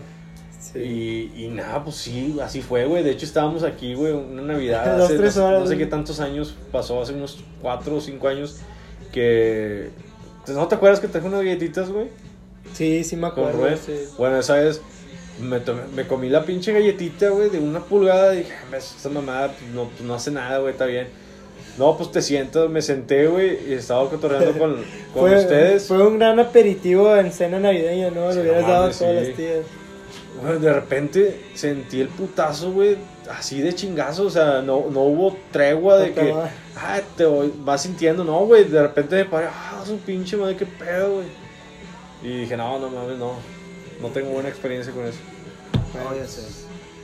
[SPEAKER 1] Y, y nada, pues sí, así fue, güey. De hecho, estábamos aquí, güey, una Navidad. [laughs]
[SPEAKER 2] Dos,
[SPEAKER 1] hace
[SPEAKER 2] tres
[SPEAKER 1] no, sé-
[SPEAKER 2] horas,
[SPEAKER 1] no sé qué tantos años pasó, hace unos cuatro o cinco años. Que. ¿No te acuerdas que traje unas galletitas, güey?
[SPEAKER 2] Sí, sí me
[SPEAKER 1] Con
[SPEAKER 2] acuerdo.
[SPEAKER 1] Rubén.
[SPEAKER 2] sí.
[SPEAKER 1] Bueno, esa vez me, tomé- me comí la pinche galletita, güey, de una pulgada. Y dije, "Ah, esta mamada pues, no, pues, no hace nada, güey, está bien. No, pues te sientas, me senté, güey, y estaba cotorreando con, [laughs] con
[SPEAKER 2] Fue,
[SPEAKER 1] ustedes.
[SPEAKER 2] fue un gran aperitivo en cena navideña, ¿no?
[SPEAKER 1] Sí,
[SPEAKER 2] Lo hubieras dado a todas
[SPEAKER 1] sí.
[SPEAKER 2] las tías.
[SPEAKER 1] Bueno, de repente sentí el putazo, güey, así de chingazo, o sea, no, no hubo tregua de que, ah, te voy- vas sintiendo, no, güey, de repente me paré, ah, su pinche madre, qué pedo, güey. Y dije, no, no mames, no, no tengo buena experiencia con eso.
[SPEAKER 2] Bueno,
[SPEAKER 3] No, ya sé.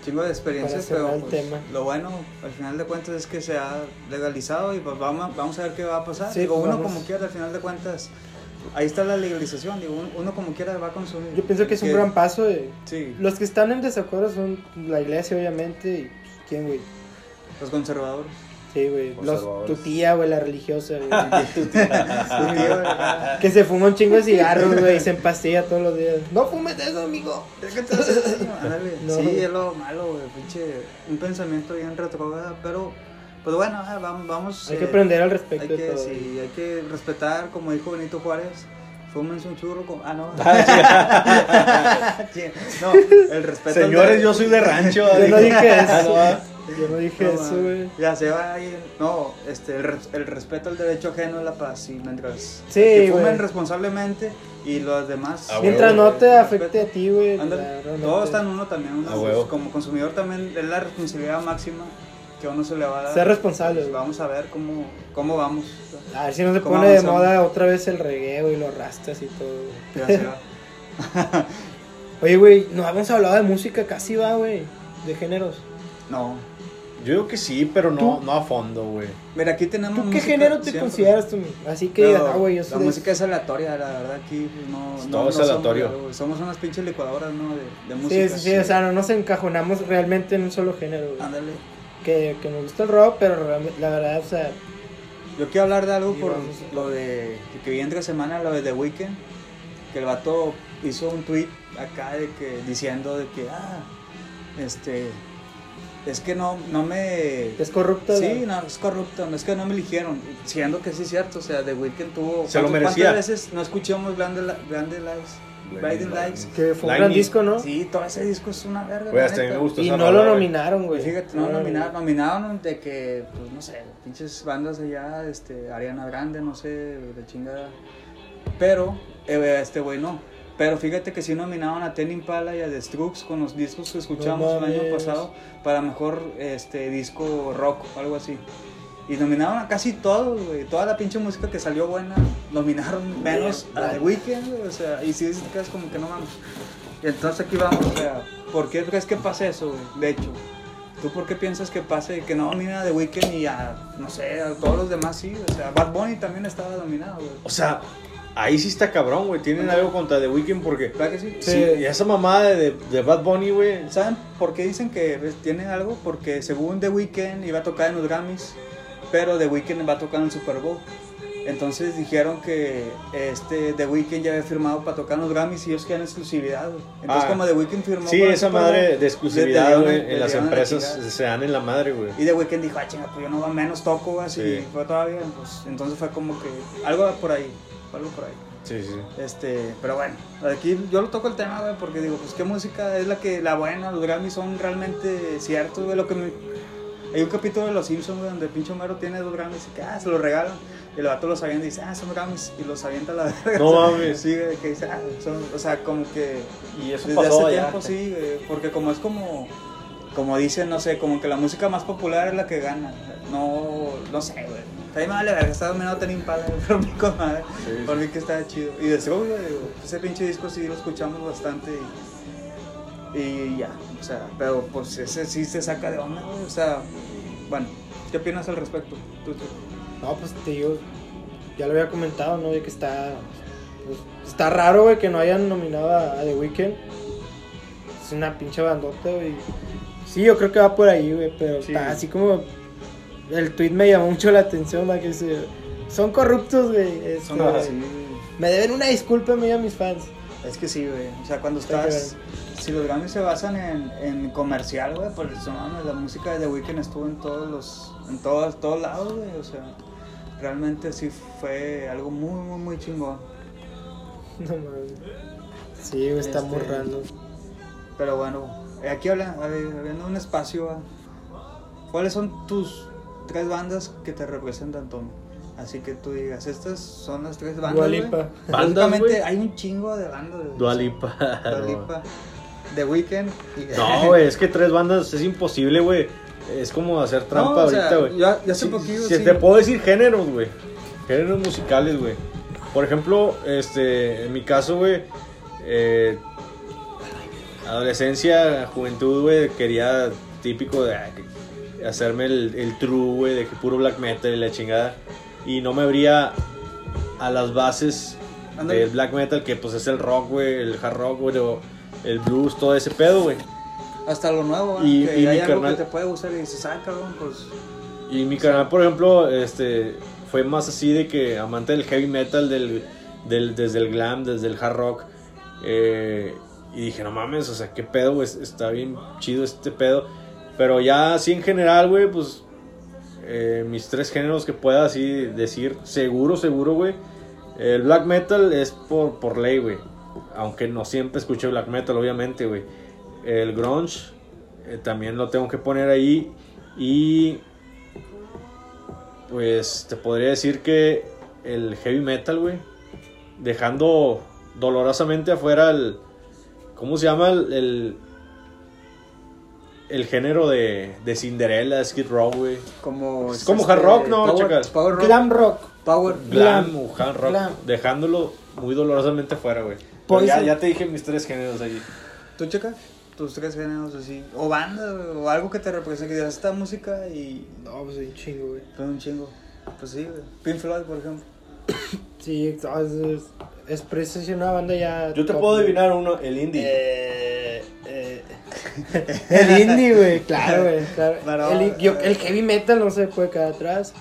[SPEAKER 3] Chingo de experiencias, pero
[SPEAKER 2] el
[SPEAKER 3] pues,
[SPEAKER 2] tema.
[SPEAKER 3] lo bueno al final de cuentas es que se ha legalizado y pues vamos, vamos a ver qué va a pasar.
[SPEAKER 2] Sí,
[SPEAKER 3] digo, uno
[SPEAKER 2] vamos.
[SPEAKER 3] como quiera, al final de cuentas, ahí está la legalización, digo, uno, como quiera va a consumir.
[SPEAKER 2] Yo pienso que es un gran paso.
[SPEAKER 3] Sí,
[SPEAKER 2] Los que están en desacuerdo son la iglesia, obviamente. Y, pues, ¿Quién, güey?
[SPEAKER 3] los conservadores.
[SPEAKER 2] Sí, güey. Los-. Tu tía, güey, la religiosa, güey. [laughs]
[SPEAKER 3] Sí, güey.
[SPEAKER 2] que se fuma un chingo de cigarros, güey, y se empastilla todos los días. No fumes eso, amigo.
[SPEAKER 3] Es que. [laughs]
[SPEAKER 2] No.
[SPEAKER 3] Sí, es lo malo, güey, pinche, un pensamiento bien retrógrado, pero pues bueno, ah, vamos, vamos.
[SPEAKER 2] Hay
[SPEAKER 3] eh,
[SPEAKER 2] que aprender al
[SPEAKER 3] Hay
[SPEAKER 2] respecto de
[SPEAKER 3] que,
[SPEAKER 2] todo.
[SPEAKER 3] sí, hay que respetar, como dijo Benito Juárez, fúmense un churro con... Ah, no. [laughs] No, el respeto...
[SPEAKER 1] Señores,
[SPEAKER 3] de-
[SPEAKER 1] yo soy de rancho.
[SPEAKER 2] Yo no dije
[SPEAKER 1] Ah,
[SPEAKER 2] eso.
[SPEAKER 1] no.
[SPEAKER 2] Yo no dije
[SPEAKER 3] No,
[SPEAKER 2] eso, güey.
[SPEAKER 3] Ya se va ahí. No, este, el, res- el respeto al derecho ajeno es la paz. Y mientras
[SPEAKER 2] Sí,
[SPEAKER 3] que fumen responsablemente y los demás.
[SPEAKER 1] Ah,
[SPEAKER 2] Mientras
[SPEAKER 1] huevo,
[SPEAKER 2] no te
[SPEAKER 3] respeto.
[SPEAKER 2] afecte a ti, güey.
[SPEAKER 3] Todo está en uno también. Uno,
[SPEAKER 1] A huevo.
[SPEAKER 3] como consumidor también es la responsabilidad máxima que a uno se le va a dar.
[SPEAKER 2] Ser responsable,
[SPEAKER 3] Pues vamos a ver cómo, cómo vamos.
[SPEAKER 2] A ver si no se
[SPEAKER 3] ¿Cómo
[SPEAKER 2] pone de moda otra vez el reggae, güey, los rastas y todo.
[SPEAKER 3] Ya se va. [laughs]
[SPEAKER 2] Oye, güey, no hemos hablado de música casi, va, güey. De géneros.
[SPEAKER 3] No.
[SPEAKER 1] Yo digo que sí, pero no,
[SPEAKER 2] ¿Tú?
[SPEAKER 1] no a fondo, güey.
[SPEAKER 3] Mira, aquí tenemos.
[SPEAKER 2] ¿Tú qué
[SPEAKER 3] música
[SPEAKER 2] género te
[SPEAKER 3] siempre.
[SPEAKER 2] consideras tú? Así que ah, güey, yo
[SPEAKER 3] La
[SPEAKER 2] soy de-
[SPEAKER 3] música es aleatoria, la verdad, aquí pues, no.
[SPEAKER 1] Todo
[SPEAKER 3] no,
[SPEAKER 1] es
[SPEAKER 3] no somos
[SPEAKER 1] aleatorio.
[SPEAKER 3] de- Somos, unas pinches licuadoras, ¿no? De, de
[SPEAKER 2] Sí,
[SPEAKER 3] música.
[SPEAKER 2] sí, sí, o sea, no nos encajonamos realmente en un solo género, güey.
[SPEAKER 3] Ándale.
[SPEAKER 2] Que, que nos gusta el rock, pero realmente- la verdad, o sea,
[SPEAKER 3] Yo quiero hablar de algo por lo de que vi entre semana, lo de The Weeknd, que el vato hizo un tweet acá de que diciendo de que ah, este es que no, no me...
[SPEAKER 2] Es corrupta.
[SPEAKER 3] Sí, no, es corrupto, no es que no me eligieron, siendo que sí es cierto, o sea, The Weeknd tuvo...
[SPEAKER 1] Se lo
[SPEAKER 3] ¿cuántas-
[SPEAKER 1] merecía.
[SPEAKER 3] ¿Cuántas veces no escuchamos Grande Lives? Blinding Lights.
[SPEAKER 2] Que fue un
[SPEAKER 1] Lightning.
[SPEAKER 2] gran disco, ¿no?
[SPEAKER 3] Sí, todo ese disco es una verga.
[SPEAKER 1] Güey,
[SPEAKER 3] la
[SPEAKER 1] hasta a mí
[SPEAKER 3] neta.
[SPEAKER 1] me gustó
[SPEAKER 2] Y
[SPEAKER 1] esa
[SPEAKER 2] no lo nominaron, güey.
[SPEAKER 3] Fíjate, no
[SPEAKER 2] Ah,
[SPEAKER 3] nominaron, nominaron de que, pues no sé, pinches bandas allá, este, Ariana Grande, no sé, de chingada. Pero, eh, este güey no. Pero fíjate que sí nominaron a Ten Impala y a The Strokes con los discos que escuchamos
[SPEAKER 2] No
[SPEAKER 3] el año pasado para mejor este disco rock o algo así. Y nominaron a casi todos, güey. Toda la pinche música que salió buena, nominaron menos a The Weeknd, güey. O sea, y si dices que es como que no mames. Y entonces aquí vamos, o sea, ¿por qué crees que pasa eso, güey? De hecho, ¿tú por qué piensas que pase que no nomina a The Weeknd y a, no sé, a todos los demás sí? O sea, Bad Bunny también estaba nominado, güey.
[SPEAKER 1] O sea, ahí sí está cabrón, güey. Tienen algo contra The Weeknd porque.
[SPEAKER 3] ¿Verdad que sí?
[SPEAKER 1] Sí, y esa mamada de, de Bad Bunny, güey.
[SPEAKER 3] ¿Saben por qué dicen que tienen algo? Porque según The Weeknd iba a tocar en los Grammys, pero The Weeknd va a tocar en el Super Bowl. Entonces dijeron que este The Weeknd ya había firmado para tocar en los Grammys y ellos quedan exclusividad. güey. Entonces
[SPEAKER 1] Ah.
[SPEAKER 3] como The Weeknd firmó
[SPEAKER 1] Sí,
[SPEAKER 3] para
[SPEAKER 1] esa madre de exclusividad, güey,
[SPEAKER 3] dieron- le
[SPEAKER 1] en las
[SPEAKER 3] la
[SPEAKER 1] empresas
[SPEAKER 3] chingada.
[SPEAKER 1] se dan en la madre, güey.
[SPEAKER 3] Y The Weeknd dijo, ah, chinga, pues yo no va menos toco, así
[SPEAKER 1] Sí.
[SPEAKER 3] fue todavía. Pues, entonces fue como que algo por ahí, algo por ahí.
[SPEAKER 1] Sí, sí.
[SPEAKER 3] Este, pero bueno, aquí yo lo toco el tema, güey, porque digo, pues qué música es la que, la buena, los Grammys son realmente ciertos, güey, lo que me... Hay un capítulo de Los Simpsons, güey, donde el pinche Homero tiene dos Grammys y que, ah, se los regalan. Y el vato los avienta y dice, ah, son Grammys, y los avienta a la [laughs] verga.
[SPEAKER 1] No mames.
[SPEAKER 3] Sí, güey, que dice, ah, son, o sea, como que...
[SPEAKER 1] Y eso
[SPEAKER 3] Desde hace tiempo, sí, güey, porque como es como... Como dicen, no sé, como que la música más popular es la que gana. No, no sé, güey. A mí me vale verga, dominado Ten Impala, [laughs] güey, pero mi comadre.
[SPEAKER 1] Sí, sí.
[SPEAKER 3] Por mí que está chido. Y de seguro, digo, ese pinche disco sí lo escuchamos bastante y, y ya. O sea, pero pues ese sí se saca de onda, güey. O sea, bueno, ¿qué opinas al respecto? Tú, tú.
[SPEAKER 2] No, pues te digo, ya lo había comentado, ¿no? De que está. pues, está raro, güey, que no hayan nominado a, a The Weeknd. Es una pinche bandota, güey. Sí, yo creo que va por ahí, güey, pero
[SPEAKER 3] Sí.
[SPEAKER 2] está así como. El tweet me llamó mucho la atención, ¿va? Que dice. Son corruptos, güey. este,
[SPEAKER 3] Son así, güey.
[SPEAKER 2] me deben una disculpa a mí y a mis fans.
[SPEAKER 3] Es que sí, güey. O sea, cuando
[SPEAKER 2] Está
[SPEAKER 3] estás. Si los Grammys se basan en, en comercial, güey, pues no mames, la música de The Weeknd estuvo en todos los. En todos, todos lados, güey. O sea, realmente sí fue algo muy, muy, muy chingón. [laughs]
[SPEAKER 2] No mames. Sí, güey, está
[SPEAKER 3] Este-
[SPEAKER 2] muy.
[SPEAKER 3] Pero bueno, eh, aquí habla, a habiendo un espacio. ¿cuáles son tus tres bandas que te representan, Tom? Así que tú digas, estas son las tres bandas.
[SPEAKER 2] Dua
[SPEAKER 3] güey.
[SPEAKER 2] Lipa.
[SPEAKER 1] Bandas,
[SPEAKER 3] Básicamente hay un chingo de bandas. güey.
[SPEAKER 1] Dua Lipa.
[SPEAKER 3] Dua Lipa, The Weeknd. y-
[SPEAKER 1] No, güey, es que tres bandas es imposible, güey. Es como hacer trampa
[SPEAKER 3] No, o sea,
[SPEAKER 1] ahorita, güey.
[SPEAKER 3] ya-
[SPEAKER 1] Si-
[SPEAKER 3] poquillo,
[SPEAKER 1] si
[SPEAKER 3] sí.
[SPEAKER 1] te puedo decir géneros, güey. Géneros musicales, güey. Por ejemplo, este, en mi caso, güey, eh, adolescencia, juventud, güey, quería típico de ah, hacerme el, el true, güey, de que puro black metal y la chingada. Y no me abría a las bases del black metal, que pues es el rock, güey, el hard rock, güey, el blues, todo ese pedo, güey.
[SPEAKER 3] Hasta lo nuevo.
[SPEAKER 1] Y-
[SPEAKER 3] que
[SPEAKER 1] y
[SPEAKER 3] hay
[SPEAKER 1] mi
[SPEAKER 3] algo
[SPEAKER 1] carnal-
[SPEAKER 3] que te puede gustar y dices, ah, cabrón, pues.
[SPEAKER 1] Y mi canal, por ejemplo, este fue más así de que amante del heavy metal, del, del- desde el glam, desde el hard rock. eh, y dije, no mames, o sea, qué pedo, güey, está bien chido este pedo. Pero ya así en general, güey, pues eh, mis tres géneros que pueda así decir, seguro, seguro, güey. El black metal es por, por ley, güey. Aunque no siempre escuché black metal, obviamente, güey. El grunge eh, también lo tengo que poner ahí. Y pues te podría decir que el heavy metal, güey. Dejando dolorosamente afuera el. ¿Cómo se llama? El. El, el género de, de Cinderella, Skid Row, güey.
[SPEAKER 3] Como,
[SPEAKER 1] Es como hard rock, ¿no,
[SPEAKER 3] Power,
[SPEAKER 1] chicas?
[SPEAKER 3] power rock.
[SPEAKER 2] Glam rock.
[SPEAKER 3] Power.
[SPEAKER 1] Glam,
[SPEAKER 2] Glam.
[SPEAKER 1] o hard rock.
[SPEAKER 2] Glam.
[SPEAKER 1] Dejándolo muy dolorosamente afuera, güey. Ya, ya te dije mis tres géneros allí.
[SPEAKER 3] ¿Tú, checa? Tus tres géneros así. O banda, güey, o algo que te represente. Que digas, esta música y.
[SPEAKER 2] No, pues un chingo, güey.
[SPEAKER 3] Fue un chingo. Pues sí, güey. Pink Floyd, por ejemplo. [coughs]
[SPEAKER 2] Sí, es, es, precisamente una banda ya.
[SPEAKER 1] Yo te
[SPEAKER 2] top,
[SPEAKER 1] puedo adivinar uno, el indie.
[SPEAKER 2] Eh, eh, [laughs] el indie, güey, claro, güey. Claro. El, yo-
[SPEAKER 3] eh,
[SPEAKER 2] el heavy metal no se puede quedar atrás.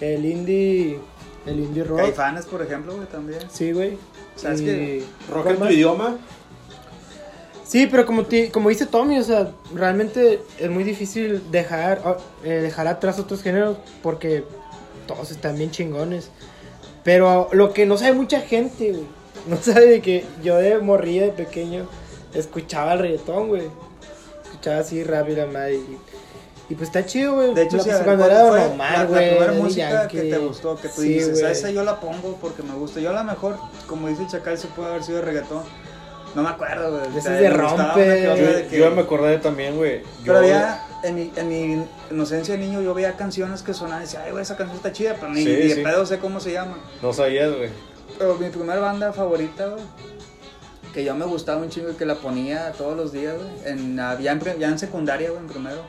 [SPEAKER 2] El indie. El indie rock.
[SPEAKER 3] Caifanes, por ejemplo, güey, también.
[SPEAKER 2] Sí, güey.
[SPEAKER 3] ¿Sabes
[SPEAKER 2] Y-
[SPEAKER 3] qué?
[SPEAKER 1] ¿Rock
[SPEAKER 2] ¿cuál
[SPEAKER 1] en tu idioma?
[SPEAKER 2] Sí, pero como, como dice Tommy, o sea, realmente es muy difícil dejar, eh, dejar atrás otros géneros porque todos están bien chingones. Pero lo que no sabe mucha gente, güey, no sabe de que yo de morría de pequeño escuchaba el reggaetón, güey. Escuchaba así rápido, madre. Y, y pues está chido, güey.
[SPEAKER 3] De hecho,
[SPEAKER 2] La-
[SPEAKER 3] sí,
[SPEAKER 2] pues, cuando
[SPEAKER 3] ¿cuál
[SPEAKER 2] era
[SPEAKER 3] fue
[SPEAKER 2] Don
[SPEAKER 3] la, la
[SPEAKER 2] güey.
[SPEAKER 3] primera música que te gustó, que tú
[SPEAKER 2] Sí,
[SPEAKER 3] dices,
[SPEAKER 2] güey.
[SPEAKER 3] "A esa yo la pongo porque me gusta. Yo a lo mejor, como dice el Chacal, se puede haber sido de reggaetón. No me acuerdo, güey.
[SPEAKER 2] Ese es de rompe.
[SPEAKER 1] Yo,
[SPEAKER 3] de que-
[SPEAKER 1] yo me acordé también, güey. Yo-
[SPEAKER 3] Pero había, en mi, en mi inocencia de niño, yo veía canciones que sonaban y decía, ay, güey, esa canción está chida, pero ni,
[SPEAKER 1] Sí,
[SPEAKER 3] ni de
[SPEAKER 1] sí.
[SPEAKER 3] pedo sé cómo se llama.
[SPEAKER 1] No sabías, güey.
[SPEAKER 3] Pero mi primera banda favorita, güey, que yo me gustaba un chingo y que la ponía todos los días, güey, en, ya, en, ya en secundaria, güey, en primero,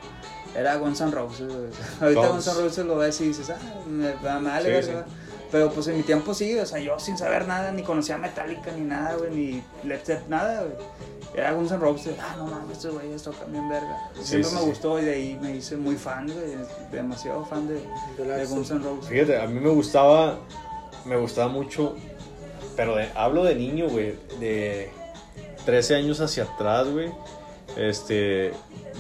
[SPEAKER 3] era Guns N' Roses, güey. [laughs] Ahorita
[SPEAKER 1] Guns.
[SPEAKER 3] N' Roses lo ves y dices, ah, me, me vale
[SPEAKER 1] Sí,
[SPEAKER 3] verga". Pero pues en mi tiempo sí, o sea, yo sin saber nada, ni conocía Metallica ni nada, güey, ni Led Zeppelin, nada, güey. Era Guns N' Roses, ah, no mames, estos güeyes tocan bien verga. Siempre
[SPEAKER 1] sí,
[SPEAKER 3] me
[SPEAKER 1] sí.
[SPEAKER 3] gustó y de ahí me hice muy fan, güey, demasiado fan de, de Guns N' Roses.
[SPEAKER 1] Fíjate, a mí me gustaba, me gustaba mucho, pero de- hablo de niño, güey, de 13 años hacia atrás, güey. Este,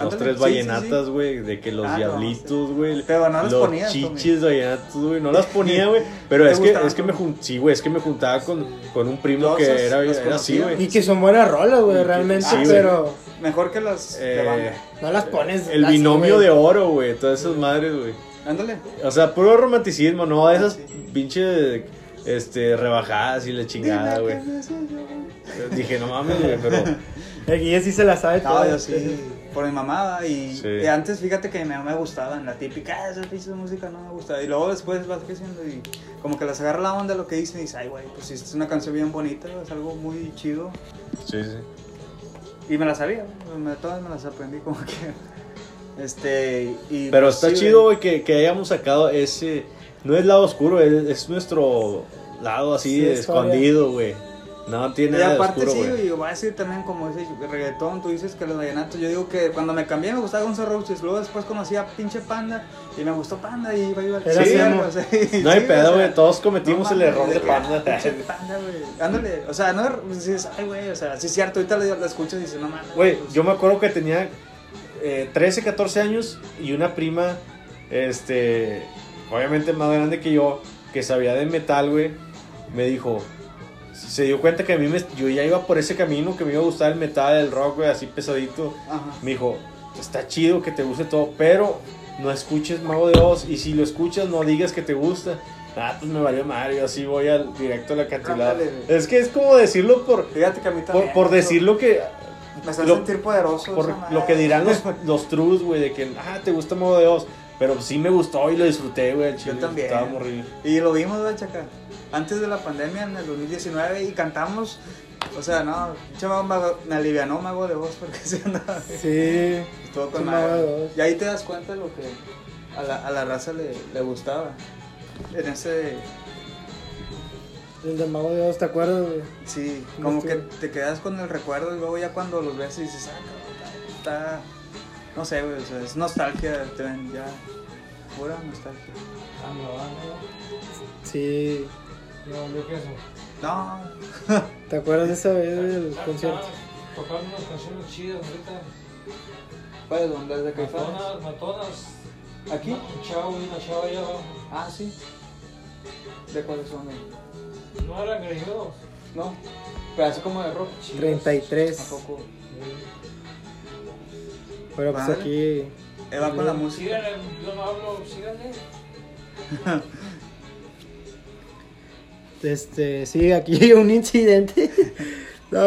[SPEAKER 1] los tres
[SPEAKER 3] sí,
[SPEAKER 1] vallenatas, güey, de que los
[SPEAKER 3] Ah, no,
[SPEAKER 1] diablitos, güey.
[SPEAKER 3] Pero no las
[SPEAKER 1] los
[SPEAKER 3] ponías,
[SPEAKER 1] chichis vallenatos, güey, no las ponía, [laughs] güey. Pero
[SPEAKER 3] ¿Te
[SPEAKER 1] es que, es que me sí, güey, es que me juntaba con, con un primo que era, así, güey.
[SPEAKER 2] Y que son buenas rolas, güey, realmente, pero
[SPEAKER 3] Mejor que las de
[SPEAKER 1] Eh,
[SPEAKER 3] banda.
[SPEAKER 2] no las pones.
[SPEAKER 1] el binomio de oro, güey, todas esas madres, güey.
[SPEAKER 3] Ándale.
[SPEAKER 1] O sea, puro romanticismo, no esas
[SPEAKER 3] Ah, sí.
[SPEAKER 1] pinches este, rebajadas y la chingada, güey. Dije, no mames, güey, pero. [laughs]
[SPEAKER 2] El Guille sí se la sabe
[SPEAKER 3] No,
[SPEAKER 2] toda.
[SPEAKER 3] yo sí, por mi mamá y,
[SPEAKER 1] Sí.
[SPEAKER 3] y antes fíjate que me, me gustaban, la típica, ah, esa pinche música no me gusta. Y luego después vas creciendo y como que les agarra la onda lo que dicen y dices, ay, güey, pues es una canción bien bonita, es algo muy chido.
[SPEAKER 1] Sí, sí.
[SPEAKER 3] Y me la sabía, me- todas me las aprendí como que. Este, y.
[SPEAKER 1] Pero
[SPEAKER 3] pues,
[SPEAKER 1] está
[SPEAKER 3] sí,
[SPEAKER 1] chido, güey, que, que hayamos sacado ese. No es lado oscuro, es, es nuestro lado así
[SPEAKER 2] Sí, es
[SPEAKER 1] escondido, güey. No tiene
[SPEAKER 3] Y
[SPEAKER 1] nada de
[SPEAKER 3] aparte
[SPEAKER 1] oscuro,
[SPEAKER 3] sí,
[SPEAKER 1] güey.
[SPEAKER 3] y voy a decir también como dice reggaetón, tú dices que los vallenatos, yo digo que cuando me cambié me gustaba Guns N' Roses, luego después conocí a pinche Panda y me gustó Panda y iba iba
[SPEAKER 2] Era
[SPEAKER 1] Sí,
[SPEAKER 2] emo.
[SPEAKER 3] o sea, [laughs]
[SPEAKER 1] No hay
[SPEAKER 3] sí,
[SPEAKER 1] pedo,
[SPEAKER 3] o sea,
[SPEAKER 1] güey. Todos cometimos
[SPEAKER 3] no
[SPEAKER 1] el error de panda. [laughs]
[SPEAKER 3] pinche Panda, güey. Ándale, o sea, no dices, ay, güey, o sea, sí es cierto, ahorita lo, lo escuchas y dices, no mames.
[SPEAKER 1] Güey,
[SPEAKER 3] pues,
[SPEAKER 1] yo me acuerdo que tenía eh, 13, 14 años y una prima, este, obviamente más grande que yo, que sabía de metal, güey, me dijo, se dio cuenta que a mí me, yo ya iba por ese camino, que me iba a gustar el metal, el rock, güey, así pesadito.
[SPEAKER 3] Ajá.
[SPEAKER 1] Me dijo, está chido que te guste todo, pero no escuches Mago de Oz y si lo escuchas no digas que te gusta. Ah, pues me valió madre, yo así voy al directo a la cantilada. Es que es como decirlo por,
[SPEAKER 3] Fíjate que a mí
[SPEAKER 1] por,
[SPEAKER 3] también.
[SPEAKER 1] por
[SPEAKER 3] eso,
[SPEAKER 1] decirlo que
[SPEAKER 3] Me hace
[SPEAKER 1] lo-
[SPEAKER 3] sentir poderoso.
[SPEAKER 1] por lo que dirán los, [laughs] los trus, güey, de que, ah, te gusta Mago de Oz. Pero sí me gustó y lo disfruté, güey. chile,
[SPEAKER 3] también.
[SPEAKER 1] Estaba morrido.
[SPEAKER 3] Y lo vimos, güey, chaca. Antes de la pandemia, en el 2019, y cantamos. O sea, no, mago, me alivianó Mago de Voz porque [laughs] se andaba.
[SPEAKER 2] Sí.
[SPEAKER 3] Estuvo con.
[SPEAKER 2] Mago de Oz.
[SPEAKER 3] Y ahí te das cuenta de lo que a la, a la raza le, le gustaba. En ese.
[SPEAKER 2] El de Mago de Oz, ¿te acuerdas, güey?
[SPEAKER 3] Sí,
[SPEAKER 2] ¿Cómo
[SPEAKER 3] como que te quedas con el recuerdo y luego ya cuando los ves y dices, ah, cabrón, está. No sé, güey, o sea, es nostalgia, te ven ya. Pura nostalgia.
[SPEAKER 2] Sí.
[SPEAKER 4] No.
[SPEAKER 3] No, [laughs]
[SPEAKER 2] ¿Te acuerdas de esa vez del concierto?
[SPEAKER 4] Tocando unas canciones chidas ahorita.
[SPEAKER 3] ¿cuáles son las de Caifanes?
[SPEAKER 4] Matonas, matonas.
[SPEAKER 3] ¿Aquí?
[SPEAKER 4] Un chavo y una chava allá abajo.
[SPEAKER 3] Ah, sí. ¿De cuáles son?
[SPEAKER 4] No eran greñudos.
[SPEAKER 3] No, pero así como de rock.
[SPEAKER 4] Chidas.
[SPEAKER 2] 33.
[SPEAKER 3] Tampoco.
[SPEAKER 2] Pero pues
[SPEAKER 3] Vale.
[SPEAKER 2] aquí.
[SPEAKER 3] Va con la música.
[SPEAKER 4] Síganle, yo no hablo, síganle. [laughs]
[SPEAKER 2] Este, sí, aquí hay un incidente. [laughs] no,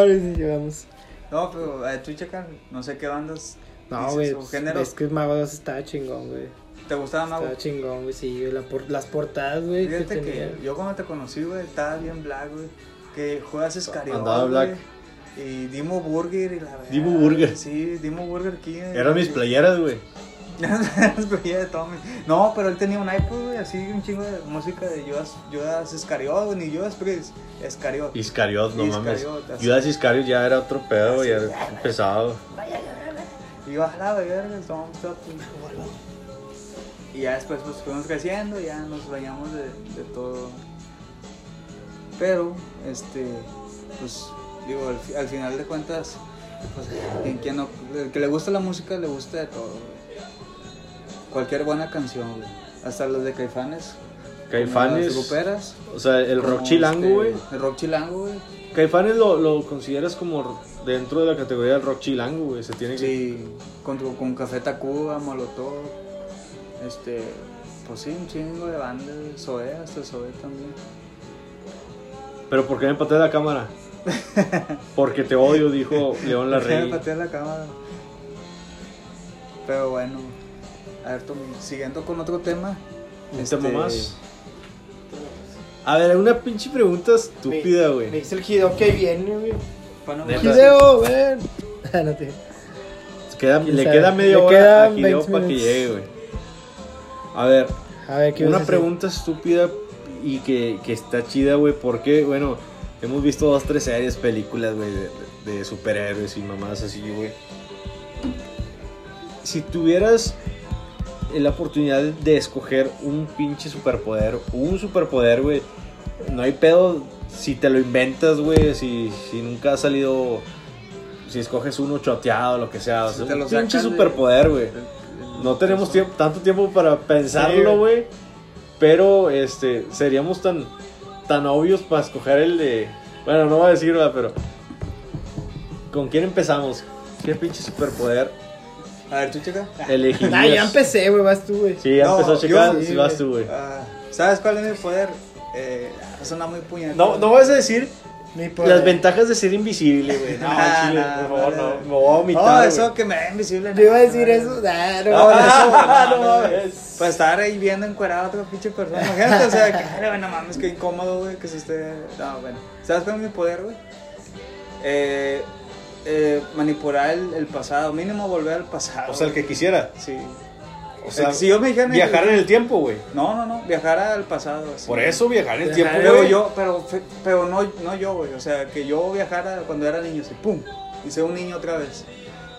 [SPEAKER 2] vamos.
[SPEAKER 3] No, pero eh, tú checa, no sé qué bandas.
[SPEAKER 2] No, güey. pues,
[SPEAKER 3] géneros.
[SPEAKER 2] Es que Mago de Oz estaba chingón, güey.
[SPEAKER 3] ¿Te gustaba más?
[SPEAKER 2] Estaba chingón, güey. Sí, güey. la por- las portadas, güey. Que
[SPEAKER 3] Fíjate
[SPEAKER 2] tenía.
[SPEAKER 3] que yo cuando te conocí, güey, estaba bien black, güey. Que juegas Escariol,
[SPEAKER 1] Andaba black.
[SPEAKER 3] Y Dimo Burger y la verdad.
[SPEAKER 1] Dimo Burger.
[SPEAKER 3] Sí, Dimo Burger King.
[SPEAKER 1] Eran mis playeras, güey. [laughs]
[SPEAKER 3] De Tommy. No, pero él tenía un iPod, güey, así un chingo de música de Judas, Judas Iscariot, güey, ni Judas Priest, Iscariot.
[SPEAKER 1] Iscariot, no mames.
[SPEAKER 3] Así.
[SPEAKER 1] Judas Iscariot ya era otro pedo, güey, ya era pesado.
[SPEAKER 3] Y yo, a la verga, estamos. Y ya después pues fuimos creciendo, ya nos bañamos de, de todo. Pero, este, pues, digo, al, al final de cuentas, Pues, quien, quien no, el que le gusta la música le gusta de todo, güey. Cualquier buena canción, güey. Hasta los de Caifanes.
[SPEAKER 1] Caifanes.
[SPEAKER 3] Las gruperas.
[SPEAKER 1] O sea, el rock chilango,
[SPEAKER 3] este,
[SPEAKER 1] güey.
[SPEAKER 3] El rock chilango, güey.
[SPEAKER 1] Caifanes lo, lo consideras como dentro de la categoría del rock chilango, güey. Se tiene que.
[SPEAKER 3] Sí, con, con Café Tacuba, Molotov. Este. Pues sí, un chingo de bandas. Zoé, hasta Zoé también.
[SPEAKER 1] Pero ¿por qué me pateé la cámara? Porque te odio, dijo [laughs] León
[SPEAKER 3] Me
[SPEAKER 1] Larrey.
[SPEAKER 3] pateé la cámara. Pero bueno. A ver, Tommy, siguiendo con otro tema.
[SPEAKER 1] Un
[SPEAKER 3] este,
[SPEAKER 1] tema más. A ver, una pinche pregunta estúpida,
[SPEAKER 2] Me
[SPEAKER 1] güey.
[SPEAKER 2] dice el Hideo que viene, güey. Hideo, ven. [laughs] Ah, no te.
[SPEAKER 1] Queda-
[SPEAKER 2] ¿Quién
[SPEAKER 1] le
[SPEAKER 2] sabe?
[SPEAKER 1] queda media
[SPEAKER 2] Le
[SPEAKER 1] hora
[SPEAKER 2] quedan
[SPEAKER 1] a Hideo
[SPEAKER 2] 20
[SPEAKER 1] para que llegue, güey. A ver,
[SPEAKER 2] A ver, ¿qué ibas a
[SPEAKER 1] una pregunta estúpida y que, que está chida, güey. Porque, bueno, hemos visto dos, tres series, películas, güey, de, de superhéroes y mamadas así, güey. Si tuvieras la oportunidad de escoger un pinche superpoder, un superpoder, güey, no hay pedo si te lo inventas, güey, si, si nunca ha salido, si escoges uno choteado, lo que sea, o
[SPEAKER 3] Si
[SPEAKER 1] sea, un
[SPEAKER 3] lo
[SPEAKER 1] pinche superpoder, güey. No tenemos tiempo, tanto tiempo para pensarlo, güey. Pero este seríamos tan tan obvios para escoger el de. Bueno, no voy a decir, pero. ¿Con quién empezamos? ¿Qué pinche superpoder
[SPEAKER 3] A ver, tú, chica.
[SPEAKER 1] elegirías?
[SPEAKER 2] Ah, ya empecé, güey, vas tú, güey.
[SPEAKER 1] Sí, ya
[SPEAKER 3] No,
[SPEAKER 1] empezó a checar.
[SPEAKER 3] yo-
[SPEAKER 1] sí, vas tú, güey.
[SPEAKER 3] Ah, ¿Sabes cuál es mi poder? Eh, suena muy puñetero.
[SPEAKER 1] No, no vas a decir
[SPEAKER 2] Mi poder.
[SPEAKER 1] las ventajas de ser invisible, güey. No,
[SPEAKER 3] Nah, [laughs]
[SPEAKER 1] chile,
[SPEAKER 3] nah,
[SPEAKER 1] por favor,
[SPEAKER 3] nah,
[SPEAKER 1] no. Me voy a vomitar.
[SPEAKER 3] No, eso que me da invisible.
[SPEAKER 2] Yo iba a
[SPEAKER 3] no,
[SPEAKER 2] decir
[SPEAKER 3] no,
[SPEAKER 2] eso.
[SPEAKER 3] no.
[SPEAKER 2] Nah,
[SPEAKER 1] No,
[SPEAKER 2] no, no,
[SPEAKER 1] no. [laughs]
[SPEAKER 3] Pues estar ahí viendo encuerado a otra pinche persona. [laughs] Imagínate, o sea, que, ay, bueno, mames, qué incómodo, güey, que se esté. No, bueno. ¿Sabes cuál es mi poder, güey? Eh, eh, manipular el, el pasado, mínimo volver al pasado.
[SPEAKER 1] O sea, el que quisiera.
[SPEAKER 3] Sí.
[SPEAKER 1] O sea,
[SPEAKER 3] si yo me dijera.
[SPEAKER 1] viajar en el tiempo, güey.
[SPEAKER 3] No, no, no, viajar al pasado. así.
[SPEAKER 1] Por eso viajar en el
[SPEAKER 2] Viajar
[SPEAKER 1] tiempo,
[SPEAKER 3] Pero yo, pero, pero no, no yo, güey. O sea, que yo viajara cuando era niño, así, pum, y sea un niño otra vez.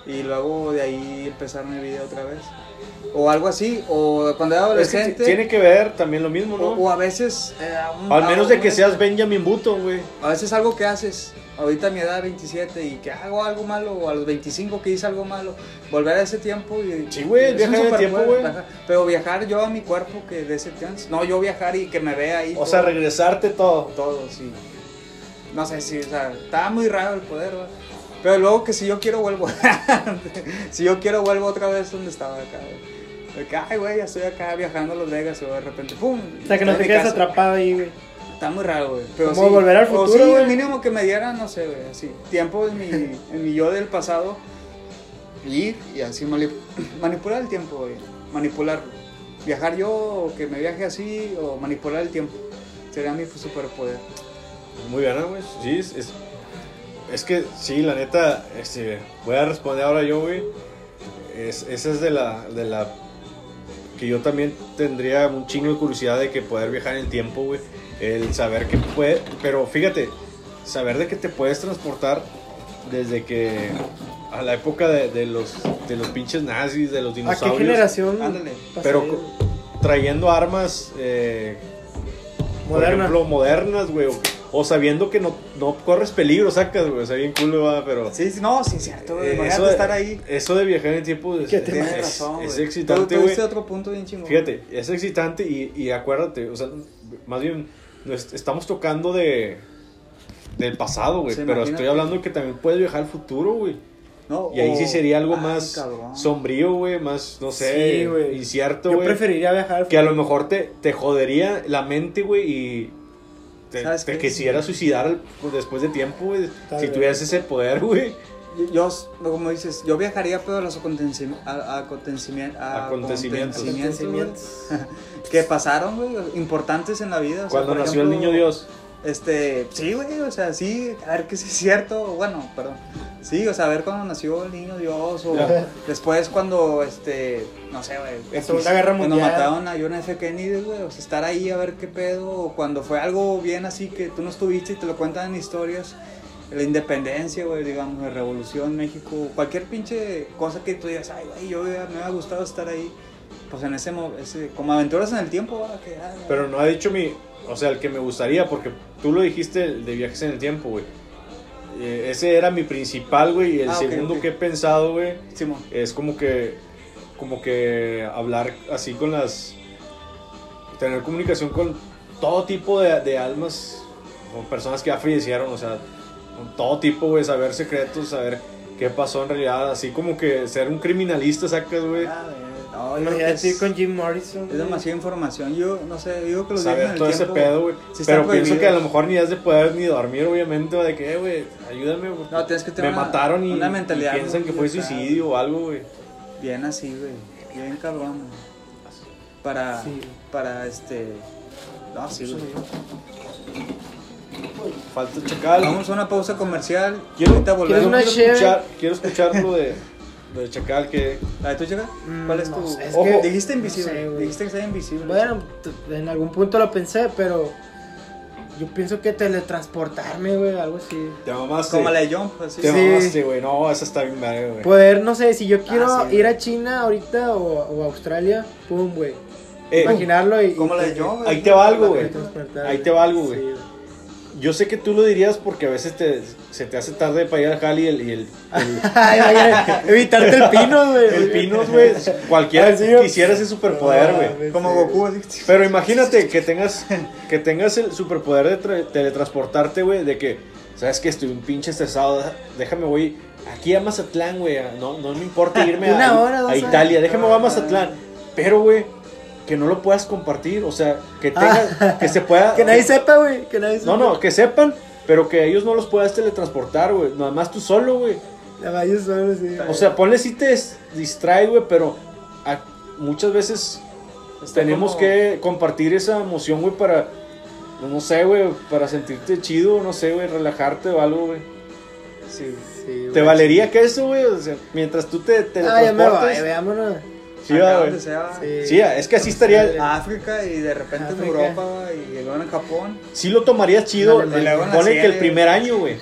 [SPEAKER 3] Y luego de ahí empezar mi vida otra vez. O algo así, o cuando era
[SPEAKER 1] Es que
[SPEAKER 3] adolescente.
[SPEAKER 1] tiene que ver también lo mismo, ¿no?
[SPEAKER 3] o a veces. eh, un-
[SPEAKER 1] Al menos de que seas Benjamin Button, güey.
[SPEAKER 3] A veces algo que haces, ahorita a mi edad 27, y que hago algo malo, o a los 25 que hice algo malo, volver a ese tiempo y.
[SPEAKER 1] Sí, güey, viajar el tiempo, güey.
[SPEAKER 3] Pero viajar yo a mi cuerpo que de ese chance. No, yo viajar y que me vea ahí.
[SPEAKER 1] O sea, regresarte todo.
[SPEAKER 3] todo, sí. No sé si, o sea, estaba muy raro el poder, ¿verdad? Pero luego que si yo quiero vuelvo. [laughs] si yo quiero vuelvo otra vez donde estaba acá, güey. Ay, güey, ya estoy acá viajando a Las Vegas, o de repente, ¡pum!
[SPEAKER 2] O sea, que no te
[SPEAKER 3] casa.
[SPEAKER 2] atrapado ahí, güey.
[SPEAKER 3] Está muy raro, güey. Pero
[SPEAKER 2] Como volver al futuro,
[SPEAKER 3] sí,
[SPEAKER 2] güey.
[SPEAKER 3] mínimo que me dieran, no sé, güey, así. Tiempo en mi, [laughs] en mi yo del pasado. Ir y así mani- manipular el tiempo, güey. Manipularlo. Viajar yo, o que me viaje así, o manipular el tiempo. Sería mi superpoder.
[SPEAKER 1] Muy bien, güey. Sí, es, es, es que sí, la neta, este, voy a responder ahora yo, güey. Es, esa es de la, de la que yo también tendría un chingo de curiosidad de que poder viajar en el tiempo, güey. El saber que puede, pero fíjate, saber de que te puedes transportar desde que a la época de, de los de los pinches nazis, de los
[SPEAKER 2] ¿A qué
[SPEAKER 1] dinosaurios,
[SPEAKER 2] generación?
[SPEAKER 3] Ándale.
[SPEAKER 1] pero trayendo armas eh, por
[SPEAKER 2] Moderna.
[SPEAKER 1] ejemplo, modernas, güey. O, o sabiendo que no, no corres peligro, sacas, güey. O sea, bien cool, va, pero.
[SPEAKER 3] Sí, sí, no, sí, es cierto, güey.
[SPEAKER 1] eh, eso, de,
[SPEAKER 3] estar ahí.
[SPEAKER 1] eso de viajar en el tiempo es, es-
[SPEAKER 3] razón,
[SPEAKER 1] es
[SPEAKER 3] güey.
[SPEAKER 1] excitante,
[SPEAKER 3] Tú
[SPEAKER 1] güey.
[SPEAKER 3] otro punto bien chingón.
[SPEAKER 1] Fíjate, es excitante y, y acuérdate, o sea, más bien nos estamos tocando de del pasado, güey.
[SPEAKER 3] Sí,
[SPEAKER 1] pero
[SPEAKER 3] imagínate.
[SPEAKER 1] estoy hablando que también puedes viajar al futuro, güey.
[SPEAKER 3] No,
[SPEAKER 1] Y ahí
[SPEAKER 3] o-
[SPEAKER 1] sí sería algo
[SPEAKER 3] Ay,
[SPEAKER 1] más
[SPEAKER 3] cabrón.
[SPEAKER 1] sombrío, güey. Más, no sé,
[SPEAKER 2] Sí, güey.
[SPEAKER 1] incierto,
[SPEAKER 2] Yo
[SPEAKER 1] güey.
[SPEAKER 2] preferiría viajar.
[SPEAKER 1] Que a lo mejor te, te jodería la mente, güey, y te,
[SPEAKER 3] ¿Sabes
[SPEAKER 1] te
[SPEAKER 3] qué?
[SPEAKER 1] quisieras suicidar pues, después de tiempo, güey. Si tuvieras ese poder, güey.
[SPEAKER 3] Yo, yo, como dices, yo viajaría, pero a los acontecimientos, a, acontecimien- a
[SPEAKER 1] Acontecimientos. [laughs]
[SPEAKER 3] que pasaron, güey, importantes en la vida. o sea,
[SPEAKER 1] Cuando nació el niño Dios.
[SPEAKER 3] Este, sí, güey, o sea, sí, a ver que sí es cierto, bueno, perdón. Sí, o sea, a ver cuando nació el niño Dios, o después cuando, este, no sé, güey.
[SPEAKER 2] La Segunda Guerra
[SPEAKER 3] Cuando
[SPEAKER 2] Mundial.
[SPEAKER 3] mataron a John F. Kennedy, güey, o sea, estar ahí a ver qué pedo, o cuando fue algo bien así que tú no estuviste y te lo cuentan en historias. La independencia, güey, digamos, la revolución, México, cualquier pinche cosa que tú digas, ay, güey, yo me hubiera gustado estar ahí. Pues en ese, ese como aventuras en el tiempo, ah,
[SPEAKER 1] Pero no ha dicho mi. O sea, el que me gustaría, porque tú lo dijiste el de viajes en el tiempo, güey. eh, ese era mi principal, güey. Y el
[SPEAKER 3] Ah, ok,
[SPEAKER 1] segundo
[SPEAKER 3] ok.
[SPEAKER 1] que he pensado, güey,
[SPEAKER 3] Simón.
[SPEAKER 1] es como que, como que hablar así con las, tener comunicación con todo tipo de, de almas, con personas que ya fallecieron, o sea, con todo tipo, güey, saber secretos, saber qué pasó en realidad, así como que ser un criminalista, sacas, güey.
[SPEAKER 3] A
[SPEAKER 2] Imagínate ir
[SPEAKER 3] es,
[SPEAKER 2] con Jim Morrison.
[SPEAKER 3] es demasiada información. Yo no sé, digo que viajes en
[SPEAKER 1] Saber
[SPEAKER 3] el
[SPEAKER 1] todo ese
[SPEAKER 3] tiempo,
[SPEAKER 1] pedo, güey.
[SPEAKER 3] sí
[SPEAKER 1] Pero pienso que a lo mejor ni has de poder ni dormir, obviamente, güey, de que, güey, ayúdame, güey.
[SPEAKER 3] No, tienes que tener
[SPEAKER 1] Me
[SPEAKER 3] una-
[SPEAKER 1] mataron y,
[SPEAKER 3] una mentalidad
[SPEAKER 1] y piensan que fue suicidio o algo, güey.
[SPEAKER 3] Bien así, güey. Bien cabrón, güey. Para,
[SPEAKER 2] Sí.
[SPEAKER 3] para este. No, sí, güey.
[SPEAKER 1] Falta chacal.
[SPEAKER 3] Vamos a una pausa comercial.
[SPEAKER 1] Quiero,
[SPEAKER 3] Ahorita volvemos.
[SPEAKER 1] quiero escuchar, quiero escuchar lo de, lo de chacal que...
[SPEAKER 3] ¿La de tu chica?
[SPEAKER 2] Mm,
[SPEAKER 3] ¿Cuál es
[SPEAKER 2] no
[SPEAKER 3] tu.?
[SPEAKER 2] sé, es
[SPEAKER 3] Ojo,
[SPEAKER 2] que-
[SPEAKER 3] dijiste invisible.
[SPEAKER 2] no sé,
[SPEAKER 3] dijiste que sea invisible.
[SPEAKER 2] Bueno, en algún punto lo pensé, pero yo pienso que teletransportarme, güey, algo así.
[SPEAKER 1] Te mamaste.
[SPEAKER 3] Como la de Jump, así.
[SPEAKER 1] Te
[SPEAKER 2] Sí.
[SPEAKER 1] mamaste, güey. No, esa está bien verga, güey.
[SPEAKER 2] Poder, no sé, si yo quiero
[SPEAKER 3] Ah, sí,
[SPEAKER 2] ir a China ahorita o, o a Australia, pum, güey.
[SPEAKER 1] Eh,
[SPEAKER 2] Imaginarlo y.
[SPEAKER 3] Como la de Jump.
[SPEAKER 1] ahí te va algo, güey. Ahí te va algo, güey.
[SPEAKER 2] Sí,
[SPEAKER 1] Yo sé que tú lo dirías porque a veces te, se te hace tarde para ir al jali y el, y el, el, [laughs]
[SPEAKER 2] evitarte el pino, [laughs] güey.
[SPEAKER 1] el pinos, güey. Cualquiera
[SPEAKER 2] Ah, sí,
[SPEAKER 1] quisiera ese superpoder, güey.
[SPEAKER 3] Como. Goku, así.
[SPEAKER 1] Pero imagínate que tengas, que tengas el superpoder de tra- teletransportarte, güey, de que, sabes que estoy un pinche estresado, déjame voy aquí a Mazatlán, güey, no, no me importa irme [laughs]
[SPEAKER 2] Una
[SPEAKER 1] a,
[SPEAKER 2] hora,
[SPEAKER 1] a. Italia, déjame voy a Mazatlán, pero, güey, que no lo puedas compartir, o sea, que tenga, que se pueda...
[SPEAKER 2] Ah. [laughs] Que nadie sepa, güey. Que nadie sepa.
[SPEAKER 1] No, no, que sepan, pero que ellos no los puedas teletransportar, güey, nada más tú solo, güey.
[SPEAKER 2] La vaya solo, sí.
[SPEAKER 1] O sea, ponle si te dis- distrae, güey, pero a- muchas veces
[SPEAKER 3] Está
[SPEAKER 1] tenemos
[SPEAKER 3] como-
[SPEAKER 1] que compartir esa emoción, güey, para, no sé, güey, para sentirte chido, no sé, güey, relajarte o algo, güey.
[SPEAKER 3] Sí.
[SPEAKER 2] Sí,
[SPEAKER 1] ¿Te valería que eso, güey? O sea, mientras tú te
[SPEAKER 2] Ah, ya me voy, veámonos.
[SPEAKER 1] Sí,
[SPEAKER 3] Acá donde sea.
[SPEAKER 2] Sí.
[SPEAKER 1] Sí, es que así estaría.
[SPEAKER 3] A África y de repente en. Europa y luego en Japón.
[SPEAKER 1] Sí lo tomarías chido,
[SPEAKER 3] en
[SPEAKER 1] pone que el primer año, güey.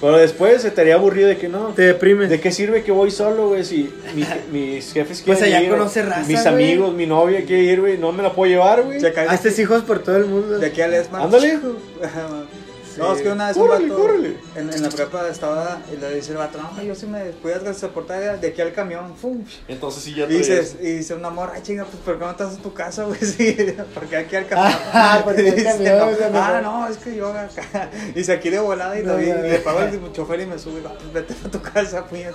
[SPEAKER 1] Pero después se te haría aburrido de que no.
[SPEAKER 2] Te deprimes.
[SPEAKER 1] ¿De qué sirve que voy solo, güey? Si mi- mis jefes [laughs]
[SPEAKER 2] Pues
[SPEAKER 1] quieren
[SPEAKER 2] allá
[SPEAKER 1] ir,
[SPEAKER 2] conoce raza,
[SPEAKER 1] mis amigos, mi novia quiere ir, güey, no me la puedo llevar, güey.
[SPEAKER 2] Haces hijos por todo el mundo.
[SPEAKER 3] de aquí al Esmar.
[SPEAKER 1] Ándale. [laughs]
[SPEAKER 3] No, es que una vez un
[SPEAKER 1] Córrele,
[SPEAKER 3] vato
[SPEAKER 1] córrele.
[SPEAKER 3] En, en la prepa estaba y le dice el vato, no, yo sí me puedes transportar de aquí al camión, ¡fum!
[SPEAKER 1] Entonces sí ya
[SPEAKER 3] Y dice, y dice un amor, ay chinga, pues ¿por qué no estás en tu casa, güey? [laughs] Sí, porque aquí al camión. [laughs]
[SPEAKER 2] Ah, porque al [laughs] camión,
[SPEAKER 3] no, ah, no, es que yo acá. Y dice aquí de volada y
[SPEAKER 2] No,
[SPEAKER 3] David,
[SPEAKER 2] no,
[SPEAKER 3] y le pago el chofer y me sube, va, pues vete a tu casa, puñet.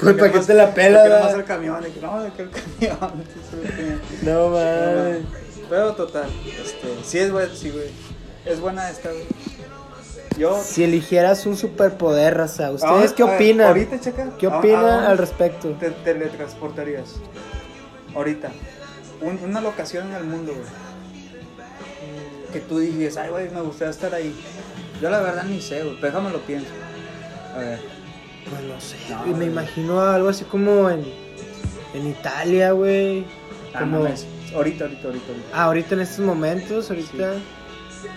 [SPEAKER 2] Pues, ¿para qué te la pela,
[SPEAKER 3] al camión? Y que, no, de aquí al camión.
[SPEAKER 2] No,
[SPEAKER 3] No,
[SPEAKER 2] man.
[SPEAKER 3] Pero total, este, sí es buena, sí, güey. Es buena esta, güey. Yo.
[SPEAKER 2] Si eligieras un superpoder, raza, ¿ustedes
[SPEAKER 3] Ahora-
[SPEAKER 2] qué
[SPEAKER 3] a ver,
[SPEAKER 2] opinan?
[SPEAKER 3] Ahorita, checa.
[SPEAKER 2] ¿Qué
[SPEAKER 3] ¿a- a
[SPEAKER 2] opinan al respecto?
[SPEAKER 3] Te teletransportarías. Ahorita. Un- una locación en el mundo, güey. Que tú dices, ay, güey, me gustaría estar ahí. Yo la verdad ni sé, güey. Déjame lo pienso. A ver.
[SPEAKER 2] Pues no sé,
[SPEAKER 3] No,
[SPEAKER 2] güey, me
[SPEAKER 3] güey.
[SPEAKER 2] imagino algo así como en, en Italia, güey.
[SPEAKER 3] Ah,
[SPEAKER 2] Como,
[SPEAKER 3] mames. Ahorita, ahorita, ahorita, ahorita.
[SPEAKER 2] ah, ahorita en estos momentos, ahorita.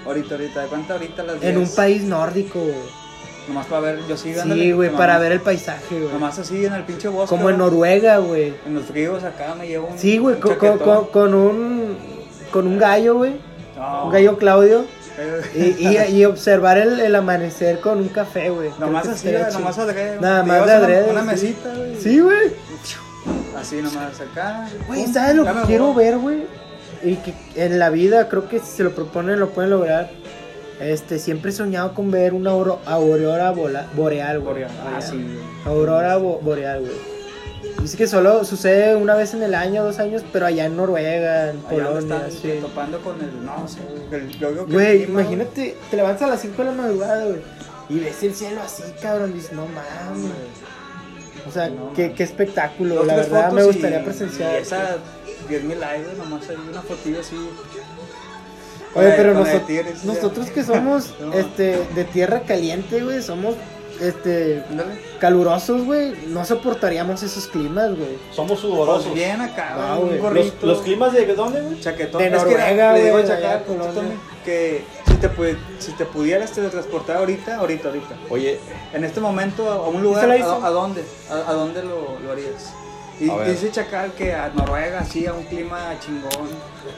[SPEAKER 3] Ahorita, ahorita. ¿De cuánto ahorita las
[SPEAKER 2] En un
[SPEAKER 3] 10?
[SPEAKER 2] país nórdico, güey.
[SPEAKER 3] Nomás para ver, yo sí,
[SPEAKER 2] Sí, güey, para ver el paisaje, güey.
[SPEAKER 3] Nomás así en el pinche bosque.
[SPEAKER 2] Como en
[SPEAKER 3] ¿no?
[SPEAKER 2] Noruega, güey.
[SPEAKER 3] En los fríos acá me llevo un.
[SPEAKER 2] Sí, güey, con, con, con- un con un gallo, güey.
[SPEAKER 3] No.
[SPEAKER 2] Un gallo Claudio. [laughs] Y, y, y observar el, el amanecer con un café, güey.
[SPEAKER 3] Nomás así, güey, nomás adrede.
[SPEAKER 2] Nada más de
[SPEAKER 3] una-
[SPEAKER 2] adrede,
[SPEAKER 3] Una
[SPEAKER 2] sí.
[SPEAKER 3] mesita, güey.
[SPEAKER 2] Sí, güey.
[SPEAKER 3] Así nomás acá.
[SPEAKER 2] Güey, ¿sabes lo que quiero ver, güey? Y que en la vida creo que si se lo proponen lo pueden lograr. Este, siempre he soñado con ver una auro- aurora bola- boreal, güey.
[SPEAKER 3] Boreal. Ah, sí, güey.
[SPEAKER 2] Aurora bo- boreal, güey. Dice que solo sucede una vez en el año, dos años, pero allá en Noruega, en
[SPEAKER 3] Allá
[SPEAKER 2] Polonia,
[SPEAKER 3] están
[SPEAKER 2] sí.
[SPEAKER 3] topando con el. No el- que el
[SPEAKER 2] Güey, imagínate, te levantas a las 5 de la madrugada, güey. Y ves el cielo así, cabrón. Dices, no mames. O sea,
[SPEAKER 3] No,
[SPEAKER 2] qué, qué espectáculo. La verdad, me gustaría
[SPEAKER 3] y-
[SPEAKER 2] presenciar.
[SPEAKER 3] Y esa 10.000 likes, güey, nomás hay una fotillo así.
[SPEAKER 2] Oye,
[SPEAKER 3] la-
[SPEAKER 2] pero nosotros,
[SPEAKER 3] tigres,
[SPEAKER 2] nosotros
[SPEAKER 3] ya.
[SPEAKER 2] que [laughs] somos
[SPEAKER 3] No.
[SPEAKER 2] este de tierra caliente, güey, somos este calurosos, güey, no soportaríamos esos climas, güey.
[SPEAKER 1] Somos
[SPEAKER 3] Pues
[SPEAKER 1] sudorosos.
[SPEAKER 3] bien acá,
[SPEAKER 2] Ah.
[SPEAKER 3] Un
[SPEAKER 1] Los,
[SPEAKER 3] gorrito.
[SPEAKER 1] los climas de dónde, güey?
[SPEAKER 3] Chaquetón.
[SPEAKER 2] De
[SPEAKER 3] Es que
[SPEAKER 2] Noruega,
[SPEAKER 3] le digo
[SPEAKER 2] güey,
[SPEAKER 3] también, que si te, si te pudieras teletransportar ahorita, ahorita, ahorita,
[SPEAKER 1] Oye,
[SPEAKER 3] en este momento a a un lugar,
[SPEAKER 2] se la
[SPEAKER 3] ¿a,
[SPEAKER 2] hizo?
[SPEAKER 3] a dónde? ¿A, a dónde lo, lo harías? Y
[SPEAKER 1] A ver.
[SPEAKER 3] dice Chacal que a Noruega, así, a un clima chingón.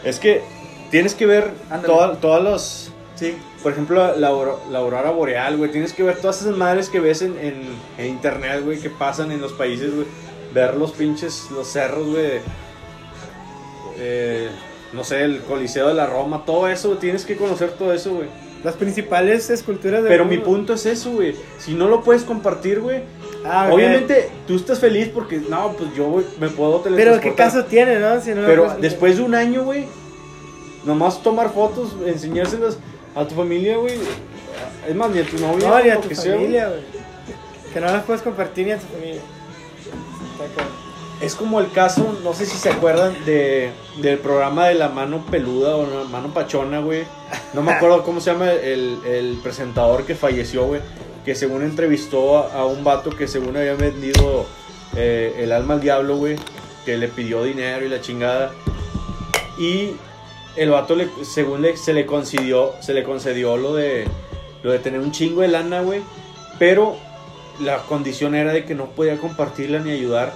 [SPEAKER 1] es que tienes que ver todas las
[SPEAKER 3] Sí,
[SPEAKER 1] por ejemplo, la, la aurora boreal, güey. Tienes que ver todas esas madres que ves en, en, en internet, güey, que pasan en los países, güey. Ver los pinches, los cerros, güey. Eh, no sé, el Coliseo de la Roma, todo eso, güey, tienes que conocer todo eso, güey.
[SPEAKER 2] Las principales esculturas de.
[SPEAKER 1] Pero mi punto es eso, güey. Si no lo puedes compartir, güey.
[SPEAKER 2] Ah.
[SPEAKER 1] Obviamente tú estás feliz porque, no, pues yo güey, me puedo
[SPEAKER 2] Pero qué caso tiene, ¿no? Si no
[SPEAKER 1] Pero
[SPEAKER 2] pues,
[SPEAKER 1] después de un año, güey, nomás tomar fotos, enseñárselas a tu familia, güey. Es más, ni a tu novia.
[SPEAKER 2] No, ni a tu
[SPEAKER 1] que
[SPEAKER 2] familia, güey. Que no las puedes compartir ni a tu familia.
[SPEAKER 1] Es como el caso, no sé si se acuerdan de, del programa de la mano peluda o la mano pachona, güey. No me [laughs] acuerdo cómo se llama el, el presentador que falleció, güey. Que según entrevistó a, a un vato que según había vendido eh, el alma al diablo, güey. Que le pidió dinero y la chingada. Y el vato, le, según le, se le concedió, se le concedió lo de, lo de tener un chingo de lana, güey. Pero la condición era de que no podía compartirla ni ayudar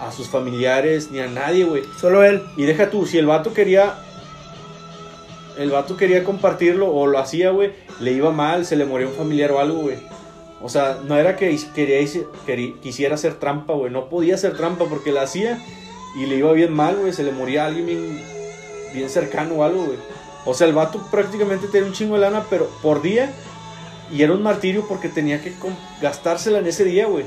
[SPEAKER 1] a sus familiares ni a nadie, güey.
[SPEAKER 2] Solo él.
[SPEAKER 1] Y deja tú, si el vato quería. El vato quería compartirlo o lo hacía, güey. Le iba mal, se le moría un familiar o algo, güey. O sea, no era que quería, quisiera hacer trampa, güey. No podía hacer trampa porque la hacía y le iba bien mal, güey. Se le moría alguien bien, bien cercano o algo, güey. O sea, el vato prácticamente tenía un chingo de lana, pero por día. Y era un martirio porque tenía que gastársela en ese día, güey.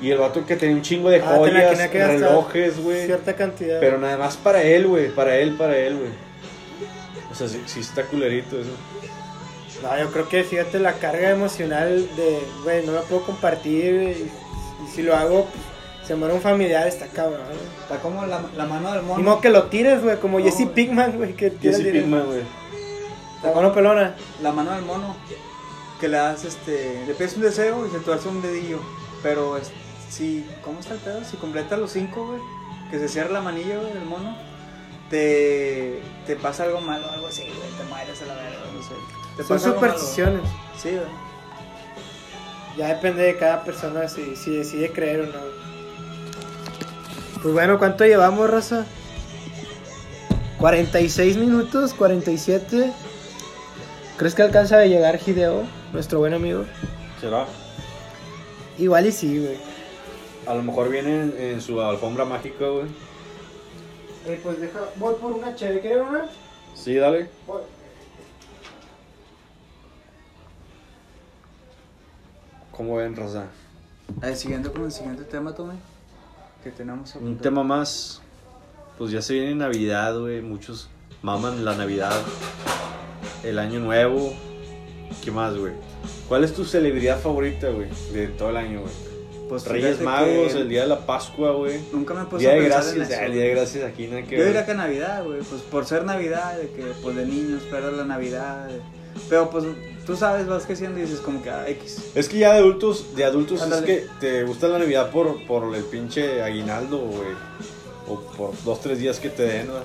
[SPEAKER 1] Y el vato que tenía un chingo de
[SPEAKER 2] Ah,
[SPEAKER 1] joyas,
[SPEAKER 2] tenía que gastar
[SPEAKER 1] relojes, güey.
[SPEAKER 2] Cierta cantidad.
[SPEAKER 1] Pero nada más para él, güey. Para él, para él, güey. O sea, sí, sí está culerito eso.
[SPEAKER 2] No, yo creo que fíjate la carga emocional de, güey, no la puedo compartir. Y, y si lo hago, pues, se muere un familiar, está cabrón. güey.
[SPEAKER 3] Está como la, la mano del mono.
[SPEAKER 2] modo que lo tires, güey, como
[SPEAKER 3] No,
[SPEAKER 2] Jesse. Pinkman, güey, que tira
[SPEAKER 1] Jesse. Pinkman, güey.
[SPEAKER 2] La mano pelona.
[SPEAKER 3] La mano del mono. Que le das este. Le pides un deseo y se te hace un dedillo. Pero si. ¿Cómo está el pedo? Si completa los cinco, güey. Que se cierra la manilla, güey, del mono. Te. Te pasa algo malo, algo así, güey. Te mueres a la verga, no sé.
[SPEAKER 2] Son
[SPEAKER 3] algo
[SPEAKER 2] supersticiones.
[SPEAKER 3] Sí, güey.
[SPEAKER 2] Ya depende de cada persona si, si decide creer o no. Pues bueno, ¿cuánto llevamos, raza? 46 minutos, 47. ¿Crees que alcanza a llegar Hideo, nuestro buen amigo?
[SPEAKER 1] ¿Será?
[SPEAKER 2] Igual y sí, güey.
[SPEAKER 1] A lo mejor viene en, en su alfombra mágica, güey.
[SPEAKER 2] Eh, pues deja, voy por una chévere, ¿quieres una?
[SPEAKER 1] Sí, dale.
[SPEAKER 2] Voy.
[SPEAKER 1] ¿Cómo ven, Raza?
[SPEAKER 3] Eh, siguiendo con el siguiente tema, Tommy. Que tenemos
[SPEAKER 1] Un tema más. Pues ya se viene Navidad, güey. Muchos maman la Navidad. El Año Nuevo. ¿Qué más, güey? ¿Cuál es tu celebridad favorita, güey? De todo el año, güey.
[SPEAKER 3] Pues
[SPEAKER 1] Reyes Magos, el día de la Pascua, güey.
[SPEAKER 3] Nunca me he puesto
[SPEAKER 1] Día
[SPEAKER 3] a
[SPEAKER 1] de
[SPEAKER 3] pensar en
[SPEAKER 1] gracias,
[SPEAKER 3] eso.
[SPEAKER 1] el día de gracias aquí nada que
[SPEAKER 3] Yo
[SPEAKER 1] ver.
[SPEAKER 3] diría que Navidad, güey, pues por ser Navidad, de que pues de niños esperas la Navidad. de- Pero pues tú sabes, vas creciendo y dices como que ah, X.
[SPEAKER 1] Es que ya de adultos, de adultos
[SPEAKER 3] Ándale.
[SPEAKER 1] es que te gusta la Navidad por, por el pinche aguinaldo, güey. O por dos, tres días que te den, güey.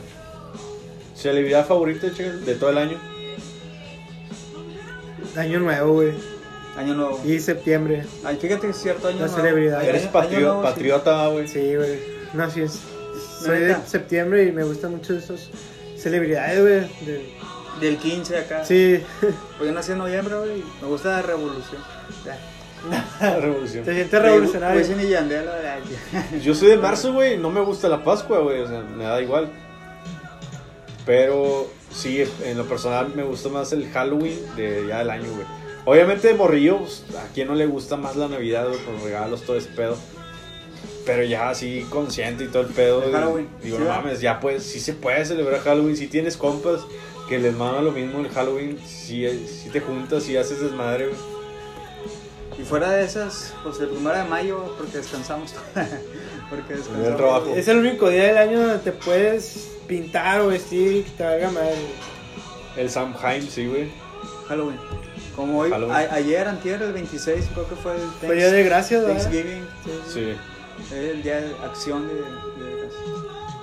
[SPEAKER 1] Celebridad favorita, che, de todo el año.
[SPEAKER 2] Año nuevo, güey.
[SPEAKER 3] Año nuevo.
[SPEAKER 2] Y septiembre.
[SPEAKER 3] Ay, fíjate que es cierto año
[SPEAKER 2] La
[SPEAKER 3] nuevo.
[SPEAKER 2] celebridad.
[SPEAKER 3] Ay,
[SPEAKER 1] Eres
[SPEAKER 3] año-
[SPEAKER 1] patrio-
[SPEAKER 3] año nuevo, sí.
[SPEAKER 1] patriota, güey.
[SPEAKER 2] Sí, güey. No, sí es. Soy de septiembre y me gustan mucho esas celebridades, güey. de-
[SPEAKER 3] Del 15 acá.
[SPEAKER 2] Sí.
[SPEAKER 3] Pues yo nací en noviembre, güey. Me gusta la revolución. [laughs]
[SPEAKER 1] La revolución.
[SPEAKER 2] Te sientes revolucionario.
[SPEAKER 3] Yandel, la verdad.
[SPEAKER 1] Yo soy de marzo, güey. No me gusta la Pascua, güey. O sea, me da igual. Pero sí, en lo personal me gusta más el Halloween de ya del año, güey. Obviamente de morrillo, pues, a quien no le gusta más la Navidad, güey, con regalos, todo ese pedo. Pero ya así consciente y todo el pedo.
[SPEAKER 3] El Halloween,
[SPEAKER 1] Digo,
[SPEAKER 3] ¿sí,
[SPEAKER 1] no
[SPEAKER 3] va?
[SPEAKER 1] mames, ya pues, sí se puede celebrar Halloween. Si tienes compas que les mama lo mismo el Halloween, si te juntas y haces desmadre, güey.
[SPEAKER 3] Y fuera de esas, pues el primero de mayo, porque descansamos. [laughs] porque descansamos.
[SPEAKER 1] El trabajo.
[SPEAKER 2] Es el único día del año donde te puedes pintar o vestir y que te valga madre.
[SPEAKER 1] El Samhain, sí, güey.
[SPEAKER 3] Halloween. Como hoy,
[SPEAKER 1] Halloween.
[SPEAKER 3] a- ayer, antier, el 26, creo que fue el Thanks-
[SPEAKER 2] Fue día de gracias, ¿verdad?
[SPEAKER 3] Thanksgiving.
[SPEAKER 1] Sí.
[SPEAKER 3] El día de acción de.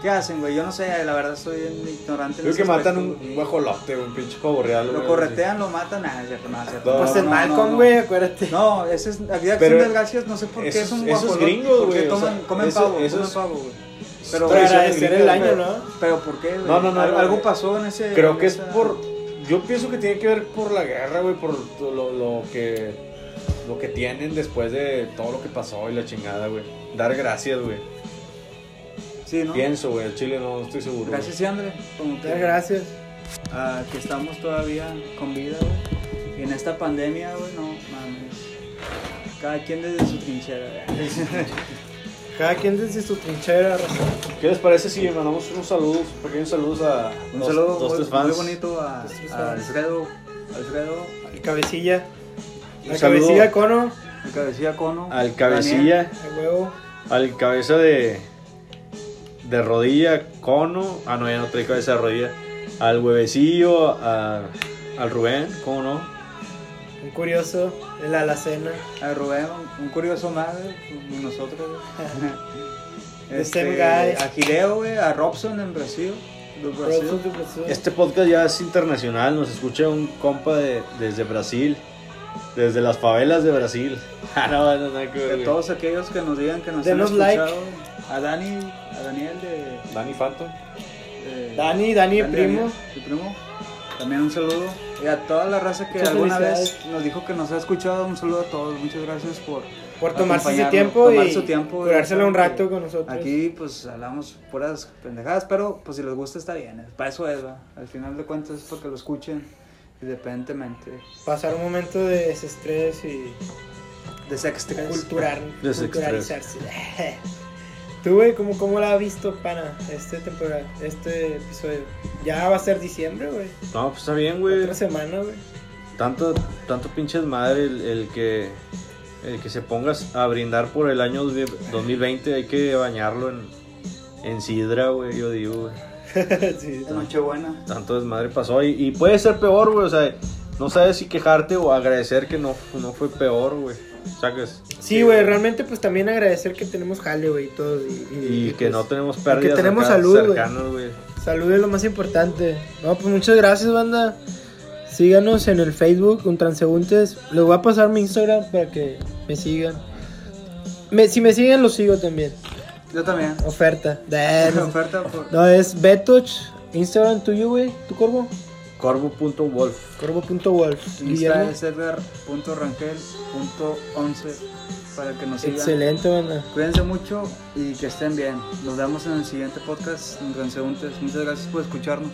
[SPEAKER 3] ¿Qué hacen, güey? Yo no sé, la verdad soy ignorante.
[SPEAKER 1] Creo que matan
[SPEAKER 3] aspecto.
[SPEAKER 1] un, guajolote, un pinche pavo real.
[SPEAKER 3] Lo corretean, lo matan, nada, es cierto, nada, es cierto.
[SPEAKER 1] No,
[SPEAKER 2] Pues en Malcolm, güey, acuérdate.
[SPEAKER 3] No, ese es
[SPEAKER 1] Pero
[SPEAKER 3] acción de gracias, no sé por qué
[SPEAKER 1] esos-
[SPEAKER 3] es un
[SPEAKER 1] esos
[SPEAKER 3] guajolote.
[SPEAKER 1] gringos,
[SPEAKER 3] ¿Por qué
[SPEAKER 1] güey, o
[SPEAKER 3] toman-
[SPEAKER 1] sea,
[SPEAKER 3] comen
[SPEAKER 1] eso-
[SPEAKER 3] pavo,
[SPEAKER 1] eso
[SPEAKER 3] comen
[SPEAKER 1] es-
[SPEAKER 3] pavo, güey.
[SPEAKER 1] Pero
[SPEAKER 2] agradecer el año, ¿no?
[SPEAKER 3] pero ¿por qué, güey?
[SPEAKER 1] No, no, no,
[SPEAKER 3] Algo, pasó en ese...
[SPEAKER 1] Creo que es por. Yo pienso que tiene que ver por la guerra, güey, por lo, lo que lo que tienen después de todo lo que pasó y la chingada, güey. Dar gracias, güey.
[SPEAKER 3] Sí, ¿no?
[SPEAKER 1] Pienso, güey, Chile no, no estoy seguro. güey.
[SPEAKER 3] Gracias, sí, André. Como que,
[SPEAKER 2] gracias.
[SPEAKER 3] ah, que estamos todavía con vida, güey. Y en esta pandemia, güey, no mames. Cada quien desde su trinchera, güey. [laughs]
[SPEAKER 2] Cada quien desde su trinchera.
[SPEAKER 1] ¿Qué les parece si mandamos unos saludos, pequeños saludos a
[SPEAKER 3] Un
[SPEAKER 1] dos-
[SPEAKER 3] saludo
[SPEAKER 1] dos,
[SPEAKER 3] muy,
[SPEAKER 1] fans?
[SPEAKER 3] muy bonito a. Alfredo, Alfredo,
[SPEAKER 2] Al cabecilla. Al cabecilla cono.
[SPEAKER 3] el cabecilla Cono.
[SPEAKER 1] Al cabecilla,
[SPEAKER 2] Al huevo.
[SPEAKER 1] al cabeza de de rodilla, cono. Ah, no, ya no trae cabeza de rodilla. Al huevecillo, a- al Rubén, ¿cómo no?
[SPEAKER 2] Un curioso. El alacena.
[SPEAKER 3] A Rubén, un, curioso más, nosotros, [laughs]
[SPEAKER 2] guy.
[SPEAKER 3] A Gireo, güey, a Robson en Brasil.
[SPEAKER 1] Este podcast ya es internacional, nos escucha un compa de, desde Brasil, desde las favelas de Brasil. [laughs] Ah, no,
[SPEAKER 3] De todos aquellos que nos digan que nos
[SPEAKER 2] Denos
[SPEAKER 3] han
[SPEAKER 2] like.
[SPEAKER 3] escuchado. A Dani, Daniel de...
[SPEAKER 1] Danny Phantom.
[SPEAKER 3] de-
[SPEAKER 2] Dani, Dani, primo.
[SPEAKER 3] Mi primo. También un saludo. Y a toda la raza que
[SPEAKER 2] Muchas
[SPEAKER 3] alguna vez nos dijo que nos ha escuchado, un saludo a todos. Muchas gracias por,
[SPEAKER 2] Por tomarse ese tiempo
[SPEAKER 3] tomar
[SPEAKER 2] y
[SPEAKER 3] su tiempo,
[SPEAKER 2] curárselo un rato con nosotros.
[SPEAKER 3] Aquí pues hablamos puras pendejadas, pero pues si les gusta está bien. Para eso es, va. Al final de cuentas es porque lo escuchen independientemente
[SPEAKER 2] Pasar un momento de desestrés y
[SPEAKER 3] de sextres.
[SPEAKER 2] culturar,
[SPEAKER 1] Desestrés.
[SPEAKER 2] culturalizarse. [laughs] Tú, güey, ¿cómo, ¿cómo la has visto, pana, este temporada, este episodio? Ya va a ser diciembre, güey.
[SPEAKER 1] No, pues está bien, güey.
[SPEAKER 2] Otra semana, güey.
[SPEAKER 1] Tanto, tanto pinches madre el, el que el que se pongas a brindar por el año 2020 hay que bañarlo en, en sidra, güey, yo digo, güey. [laughs]
[SPEAKER 2] sí.
[SPEAKER 3] Nochebuena.
[SPEAKER 1] Tanto desmadre pasó y, y puede ser peor, güey, o sea, no sabes si quejarte o agradecer que no, no fue peor, güey. ¿Sacas?
[SPEAKER 2] Sí, güey, realmente pues también agradecer que tenemos jale, güey, y todo. Y, y-
[SPEAKER 1] Y,
[SPEAKER 2] y,
[SPEAKER 1] que
[SPEAKER 2] pues,
[SPEAKER 1] no tenemos pérdidas
[SPEAKER 2] tenemos
[SPEAKER 1] acá
[SPEAKER 2] salud, güey. Salud es lo más importante. No, pues muchas gracias, banda. Síganos en el Facebook, un transeúntes. Les voy a pasar mi Instagram para que me sigan. Me- si me siguen, los sigo también.
[SPEAKER 3] Yo también.
[SPEAKER 2] Oferta. Eh, no. [laughs]
[SPEAKER 3] Oferta por
[SPEAKER 2] No, es Betoch. Instagram tuyo, güey. ¿Tu corvo?
[SPEAKER 1] Corvo.wolf.
[SPEAKER 2] Corvo.wolf.
[SPEAKER 3] Insta
[SPEAKER 2] Guillermo.
[SPEAKER 3] es edgar.rangel.11 para que nos sigan.
[SPEAKER 2] Excelente, banda.
[SPEAKER 3] Cuídense mucho y que estén bien. Nos vemos en el siguiente podcast en Transeúntes. Muchas gracias por escucharnos.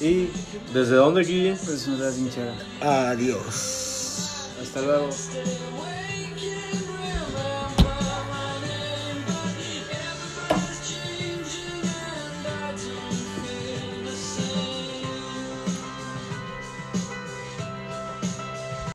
[SPEAKER 3] Y
[SPEAKER 1] ¿Desde dónde, Guille?
[SPEAKER 3] pues nos da sinchera.
[SPEAKER 2] Adiós.
[SPEAKER 3] Hasta luego.